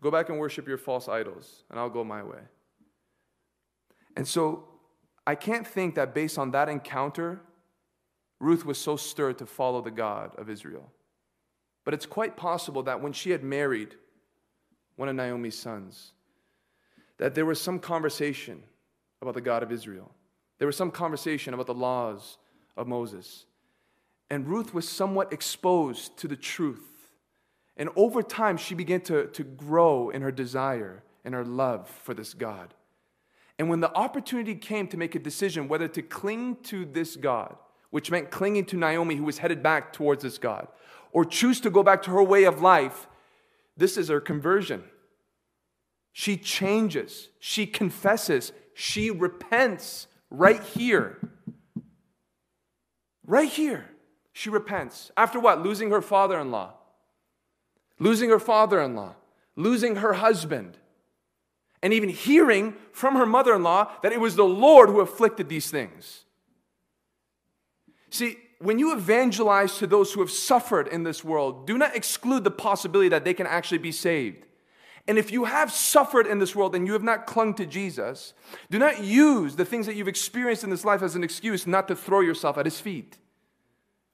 Go back and worship your false idols, and I'll go my way. And so I can't think that based on that encounter, Ruth was so stirred to follow the God of Israel. But it's quite possible that when she had married one of Naomi's sons, that there was some conversation about the God of Israel. There was some conversation about the laws of Moses. And Ruth was somewhat exposed to the truth. And over time, she began to, to grow in her desire and her love for this God. And when the opportunity came to make a decision whether to cling to this God, which meant clinging to Naomi, who was headed back towards this God, or choose to go back to her way of life, this is her conversion. She changes, she confesses, she repents right here. Right here, she repents. After what? Losing her father in law, losing her father in law, losing her husband, and even hearing from her mother in law that it was the Lord who afflicted these things. See, when you evangelize to those who have suffered in this world, do not exclude the possibility that they can actually be saved. And if you have suffered in this world and you have not clung to Jesus, do not use the things that you've experienced in this life as an excuse not to throw yourself at his feet.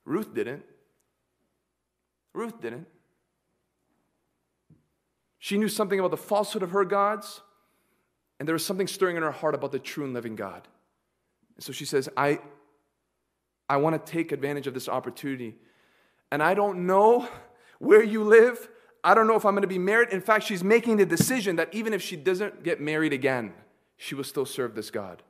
Ruth didn't. Ruth didn't. She knew something about the falsehood of her gods, and there was something stirring in her heart about the true and living God. And so she says, I, I want to take advantage of this opportunity. And I don't know where you live. I don't know if I'm going to be married. In fact, she's making the decision that even if she doesn't get married again, she will still serve this God.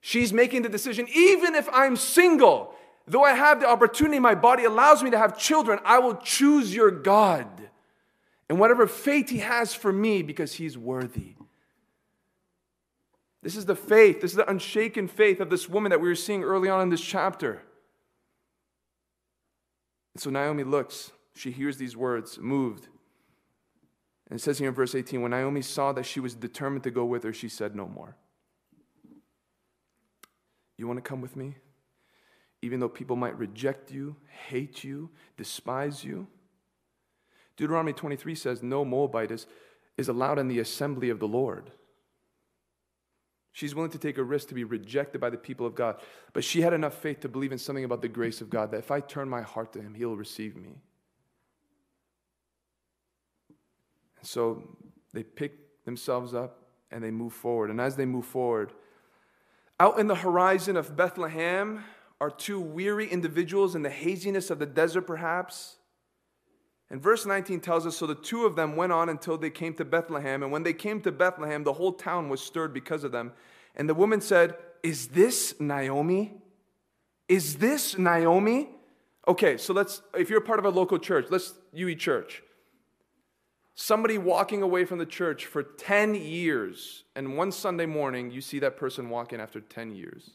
She's making the decision, even if I'm single, though I have the opportunity, my body allows me to have children, I will choose your God and whatever fate He has for me because He's worthy. This is the faith, this is the unshaken faith of this woman that we were seeing early on in this chapter. And so Naomi looks, she hears these words, moved. And it says here in verse 18 when Naomi saw that she was determined to go with her, she said no more. You want to come with me? Even though people might reject you, hate you, despise you. Deuteronomy 23 says no Moabite is, is allowed in the assembly of the Lord. She's willing to take a risk to be rejected by the people of God. But she had enough faith to believe in something about the grace of God that if I turn my heart to Him, He'll receive me. And so they pick themselves up and they move forward. And as they move forward, out in the horizon of Bethlehem are two weary individuals in the haziness of the desert, perhaps. And verse 19 tells us So the two of them went on until they came to Bethlehem. And when they came to Bethlehem, the whole town was stirred because of them. And the woman said, Is this Naomi? Is this Naomi? Okay, so let's, if you're part of a local church, let's, UE Church. Somebody walking away from the church for 10 years, and one Sunday morning, you see that person walking after 10 years.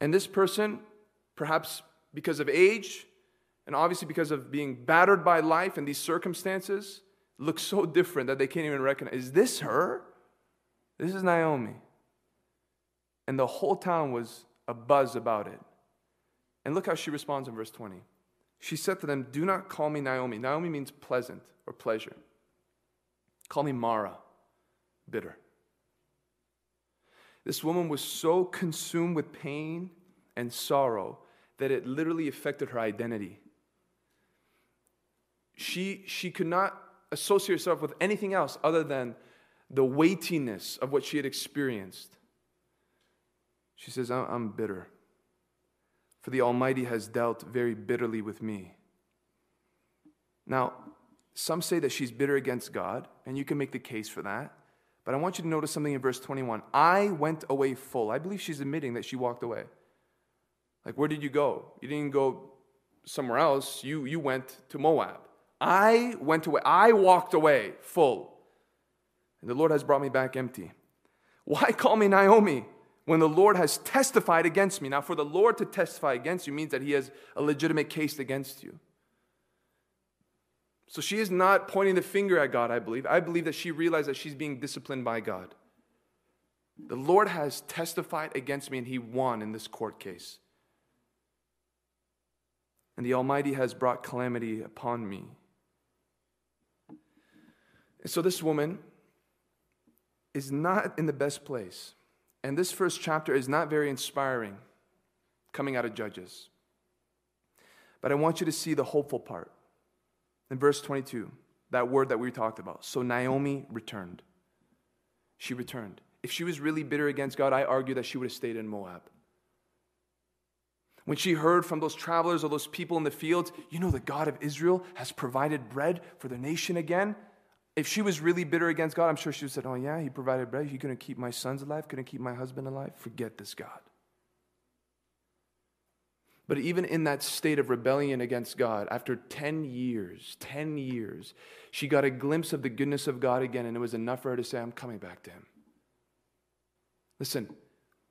And this person, perhaps because of age, and obviously, because of being battered by life and these circumstances, looks so different that they can't even recognize. Is this her? This is Naomi. And the whole town was a buzz about it. And look how she responds in verse 20. She said to them, Do not call me Naomi. Naomi means pleasant or pleasure. Call me Mara, bitter. This woman was so consumed with pain and sorrow that it literally affected her identity she, she could not associate herself with anything else other than the weightiness of what she had experienced. She says, I'm bitter, for the Almighty has dealt very bitterly with me. Now, some say that she's bitter against God, and you can make the case for that. But I want you to notice something in verse 21. I went away full. I believe she's admitting that she walked away. Like, where did you go? You didn't go somewhere else, you, you went to Moab. I went away. I walked away full. And the Lord has brought me back empty. Why call me Naomi when the Lord has testified against me? Now, for the Lord to testify against you means that he has a legitimate case against you. So she is not pointing the finger at God, I believe. I believe that she realized that she's being disciplined by God. The Lord has testified against me, and he won in this court case. And the Almighty has brought calamity upon me. And So this woman is not in the best place. And this first chapter is not very inspiring coming out of Judges. But I want you to see the hopeful part. In verse 22, that word that we talked about. So Naomi returned. She returned. If she was really bitter against God, I argue that she would have stayed in Moab. When she heard from those travelers or those people in the fields, you know, the God of Israel has provided bread for the nation again, if she was really bitter against God, I'm sure she would said, Oh, yeah, he provided bread. He couldn't keep my sons alive, couldn't keep my husband alive. Forget this God. But even in that state of rebellion against God, after 10 years, 10 years, she got a glimpse of the goodness of God again, and it was enough for her to say, I'm coming back to Him. Listen,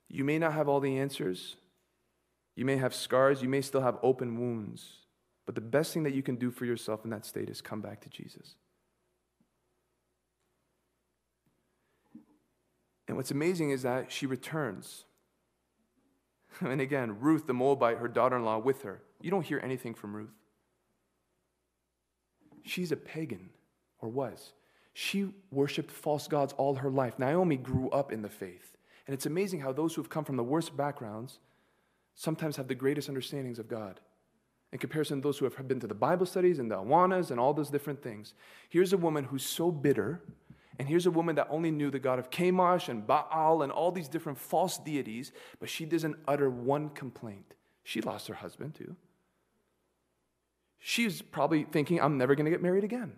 you may not have all the answers, you may have scars, you may still have open wounds, but the best thing that you can do for yourself in that state is come back to Jesus. And what's amazing is that she returns. And again, Ruth the Moabite, her daughter in law, with her. You don't hear anything from Ruth. She's a pagan, or was. She worshiped false gods all her life. Naomi grew up in the faith. And it's amazing how those who have come from the worst backgrounds sometimes have the greatest understandings of God in comparison to those who have been to the Bible studies and the Awanas and all those different things. Here's a woman who's so bitter And here's a woman that only knew the God of Chemosh and Baal and all these different false deities, but she doesn't utter one complaint. She lost her husband too. She's probably thinking, I'm never going to get married again.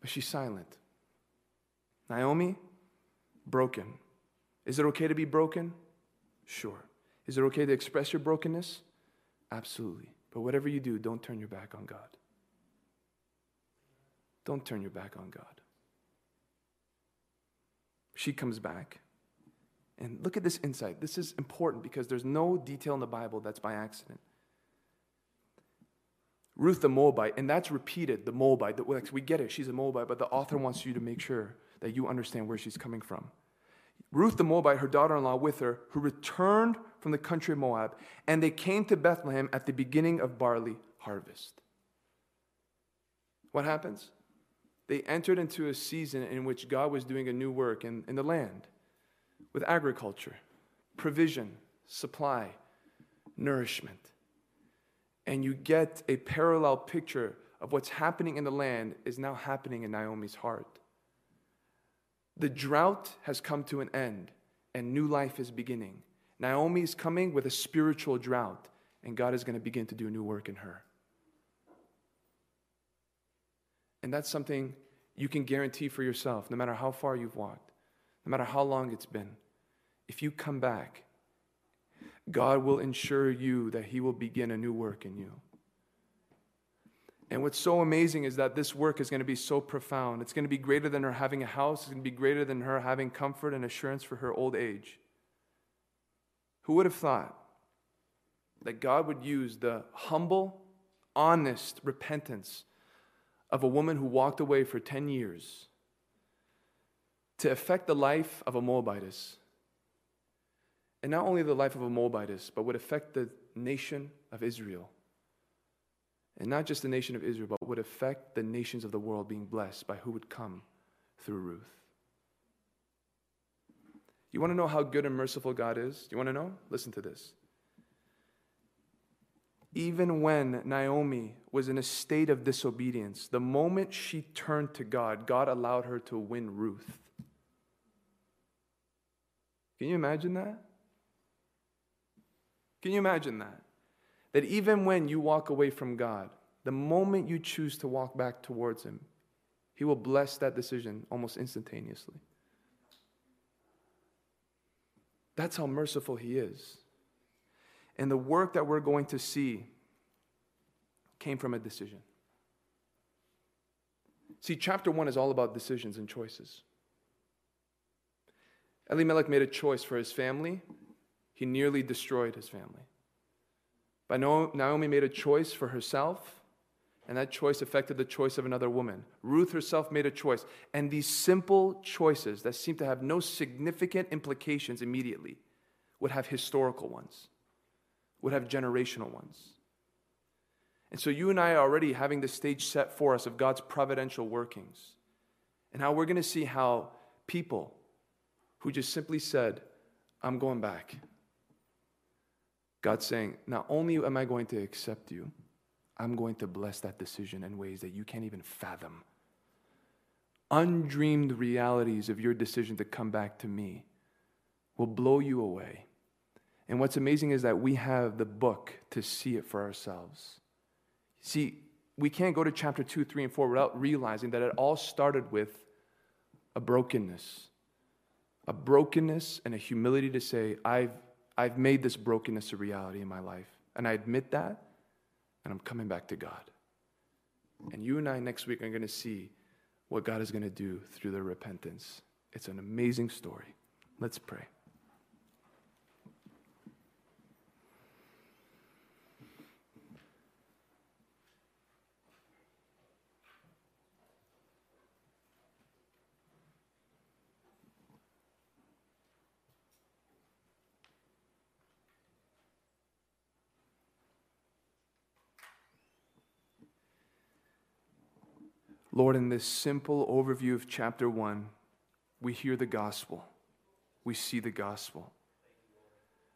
But she's silent. Naomi, broken. Is it okay to be broken? Sure. Is it okay to express your brokenness? Absolutely. But whatever you do, don't turn your back on God. Don't turn your back on God. She comes back. And look at this insight. This is important because there's no detail in the Bible that's by accident. Ruth the Moabite, and that's repeated, the Moabite. We get it, she's a Moabite, but the author wants you to make sure that you understand where she's coming from. Ruth the Moabite, her daughter in law, with her, who returned from the country of Moab, and they came to Bethlehem at the beginning of barley harvest. What happens? They entered into a season in which God was doing a new work in, in the land with agriculture, provision, supply, nourishment. And you get a parallel picture of what's happening in the land is now happening in Naomi's heart. The drought has come to an end and new life is beginning. Naomi is coming with a spiritual drought, and God is going to begin to do new work in her. And that's something you can guarantee for yourself, no matter how far you've walked, no matter how long it's been. If you come back, God will ensure you that He will begin a new work in you. And what's so amazing is that this work is going to be so profound. It's going to be greater than her having a house, it's going to be greater than her having comfort and assurance for her old age. Who would have thought that God would use the humble, honest repentance of a woman who walked away for 10 years to affect the life of a Moabitess? And not only the life of a Moabitess, but would affect the nation of Israel. And not just the nation of Israel, but would affect the nations of the world being blessed by who would come through Ruth. You want to know how good and merciful God is? You want to know? Listen to this. Even when Naomi was in a state of disobedience, the moment she turned to God, God allowed her to win Ruth. Can you imagine that? Can you imagine that? That even when you walk away from God, the moment you choose to walk back towards Him, He will bless that decision almost instantaneously. That's how merciful He is. And the work that we're going to see came from a decision. See, chapter one is all about decisions and choices. Elimelech made a choice for his family, he nearly destroyed his family. But Naomi made a choice for herself, and that choice affected the choice of another woman. Ruth herself made a choice. And these simple choices that seem to have no significant implications immediately would have historical ones, would have generational ones. And so you and I are already having the stage set for us of God's providential workings and how we're going to see how people who just simply said, I'm going back, God's saying, Not only am I going to accept you, I'm going to bless that decision in ways that you can't even fathom. Undreamed realities of your decision to come back to me will blow you away. And what's amazing is that we have the book to see it for ourselves. See, we can't go to chapter 2, 3, and 4 without realizing that it all started with a brokenness. A brokenness and a humility to say, I've I've made this brokenness a reality in my life. And I admit that, and I'm coming back to God. And you and I next week are going to see what God is going to do through the repentance. It's an amazing story. Let's pray. Lord, in this simple overview of chapter one, we hear the gospel. We see the gospel.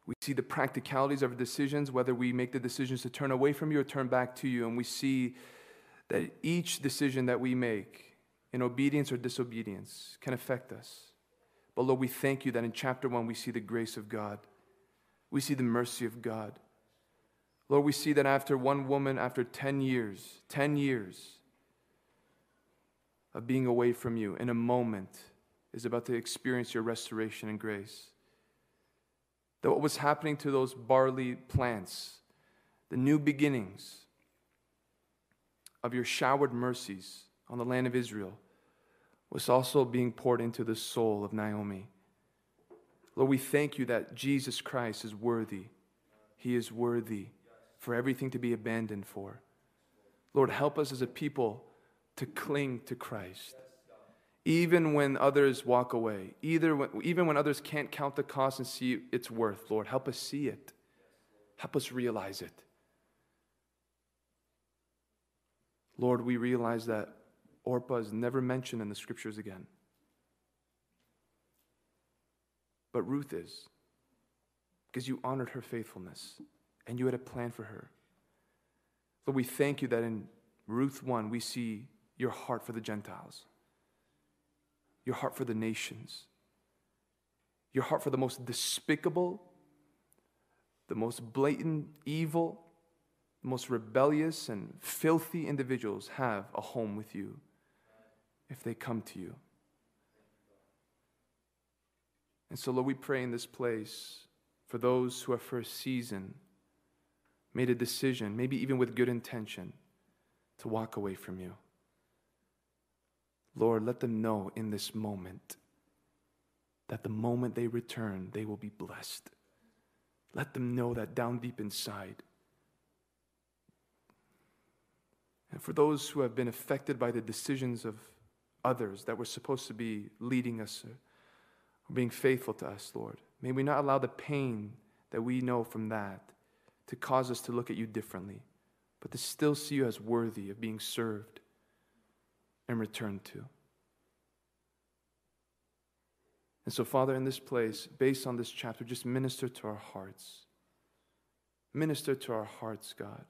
We see the practicalities of our decisions, whether we make the decisions to turn away from you or turn back to you. And we see that each decision that we make in obedience or disobedience can affect us. But Lord, we thank you that in chapter one we see the grace of God, we see the mercy of God. Lord, we see that after one woman, after 10 years, 10 years of being away from you, in a moment, is about to experience your restoration and grace. That what was happening to those barley plants, the new beginnings of your showered mercies on the land of Israel, was also being poured into the soul of Naomi. Lord, we thank you that Jesus Christ is worthy. He is worthy for everything to be abandoned for. Lord, help us as a people to cling to Christ. Even when others walk away, either when, even when others can't count the cost and see its worth, Lord, help us see it. Help us realize it. Lord, we realize that Orpah is never mentioned in the scriptures again. But Ruth is, because you honored her faithfulness and you had a plan for her. Lord, we thank you that in Ruth 1, we see your heart for the Gentiles, your heart for the nations, your heart for the most despicable, the most blatant evil, the most rebellious and filthy individuals have a home with you if they come to you. And so, Lord, we pray in this place for those who have for a season made a decision, maybe even with good intention, to walk away from you. Lord, let them know in this moment that the moment they return, they will be blessed. Let them know that down deep inside. And for those who have been affected by the decisions of others that were supposed to be leading us or being faithful to us, Lord. May we not allow the pain that we know from that to cause us to look at you differently, but to still see you as worthy of being served and return to. And so, Father, in this place, based on this chapter, just minister to our hearts. Minister to our hearts, God.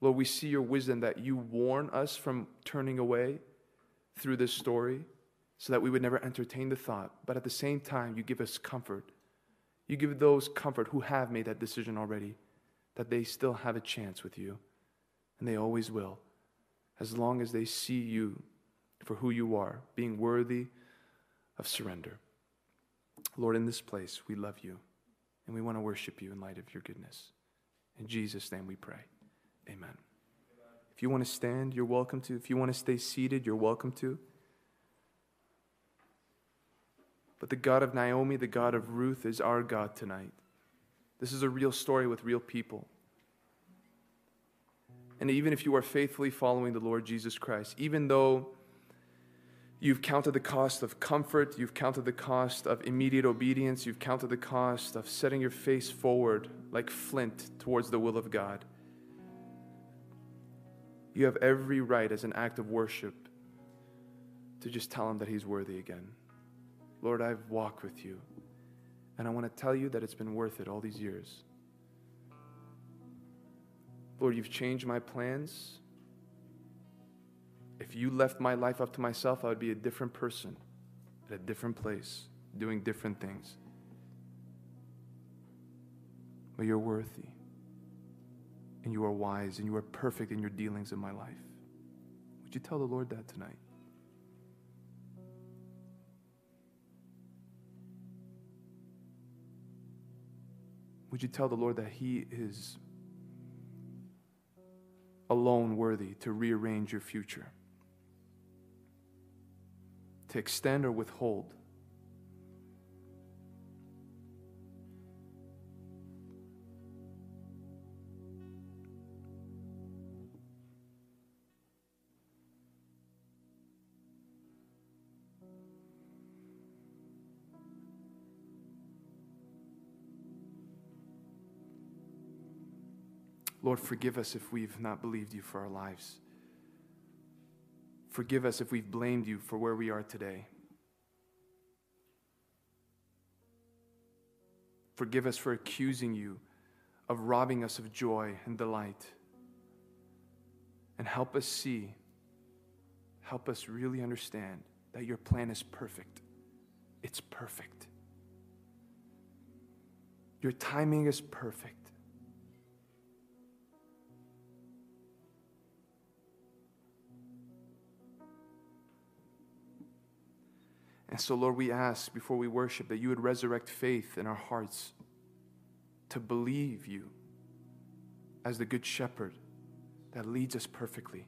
Lord, we see your wisdom that you warn us from turning away through this story so that we would never entertain the thought. But at the same time, you give us comfort. You give those comfort who have made that decision already that they still have a chance with you. And they always will, as long as they see you for who you are, being worthy of surrender. Lord, in this place, we love you and we want to worship you in light of your goodness. In Jesus' name we pray. Amen. If you want to stand, you're welcome to. If you want to stay seated, you're welcome to. But the God of Naomi, the God of Ruth, is our God tonight. This is a real story with real people. And even if you are faithfully following the Lord Jesus Christ, even though you've counted the cost of comfort, you've counted the cost of immediate obedience, you've counted the cost of setting your face forward like flint towards the will of God you have every right as an act of worship to just tell him that he's worthy again. Lord, I've walked with you, and I want to tell you that it's been worth it all these years. Lord, you've changed my plans. If you left my life up to myself, I would be a different person at a different place, doing different things. But you're worthy and you are wise and you are perfect in your dealings in my life. Would you tell the Lord that tonight? Would you tell the Lord that He is alone worthy to rearrange your future, to extend or withhold Lord, forgive us if we've not believed you for our lives. Forgive us if we've blamed you for where we are today. Forgive us for accusing you of robbing us of joy and delight. And help us see, help us really understand that your plan is perfect. It's perfect. Your timing is perfect. And so, Lord, we ask before we worship that you would resurrect faith in our hearts to believe you as the Good Shepherd that leads us perfectly.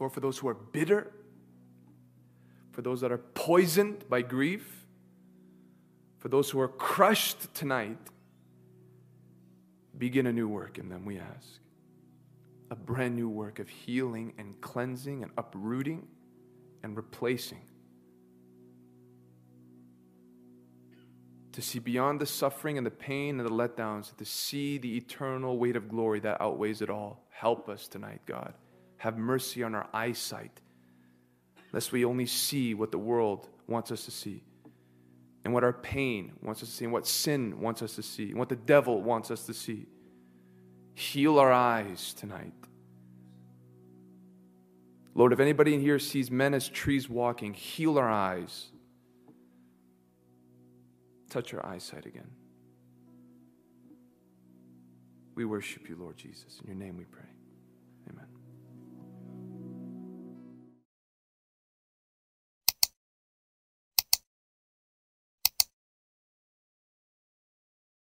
Lord, for those who are bitter, for those that are poisoned by grief, for those who are crushed tonight, begin a new work in them, we ask a brand new work of healing and cleansing and uprooting and replacing. To see beyond the suffering and the pain and the letdowns, to see the eternal weight of glory that outweighs it all. Help us tonight, God. Have mercy on our eyesight, lest we only see what the world wants us to see, and what our pain wants us to see, and what sin wants us to see, and what the devil wants us to see. Heal our eyes tonight. Lord, if anybody in here sees men as trees walking, heal our eyes. Touch our eyesight again. We worship you, Lord Jesus. In your name we pray.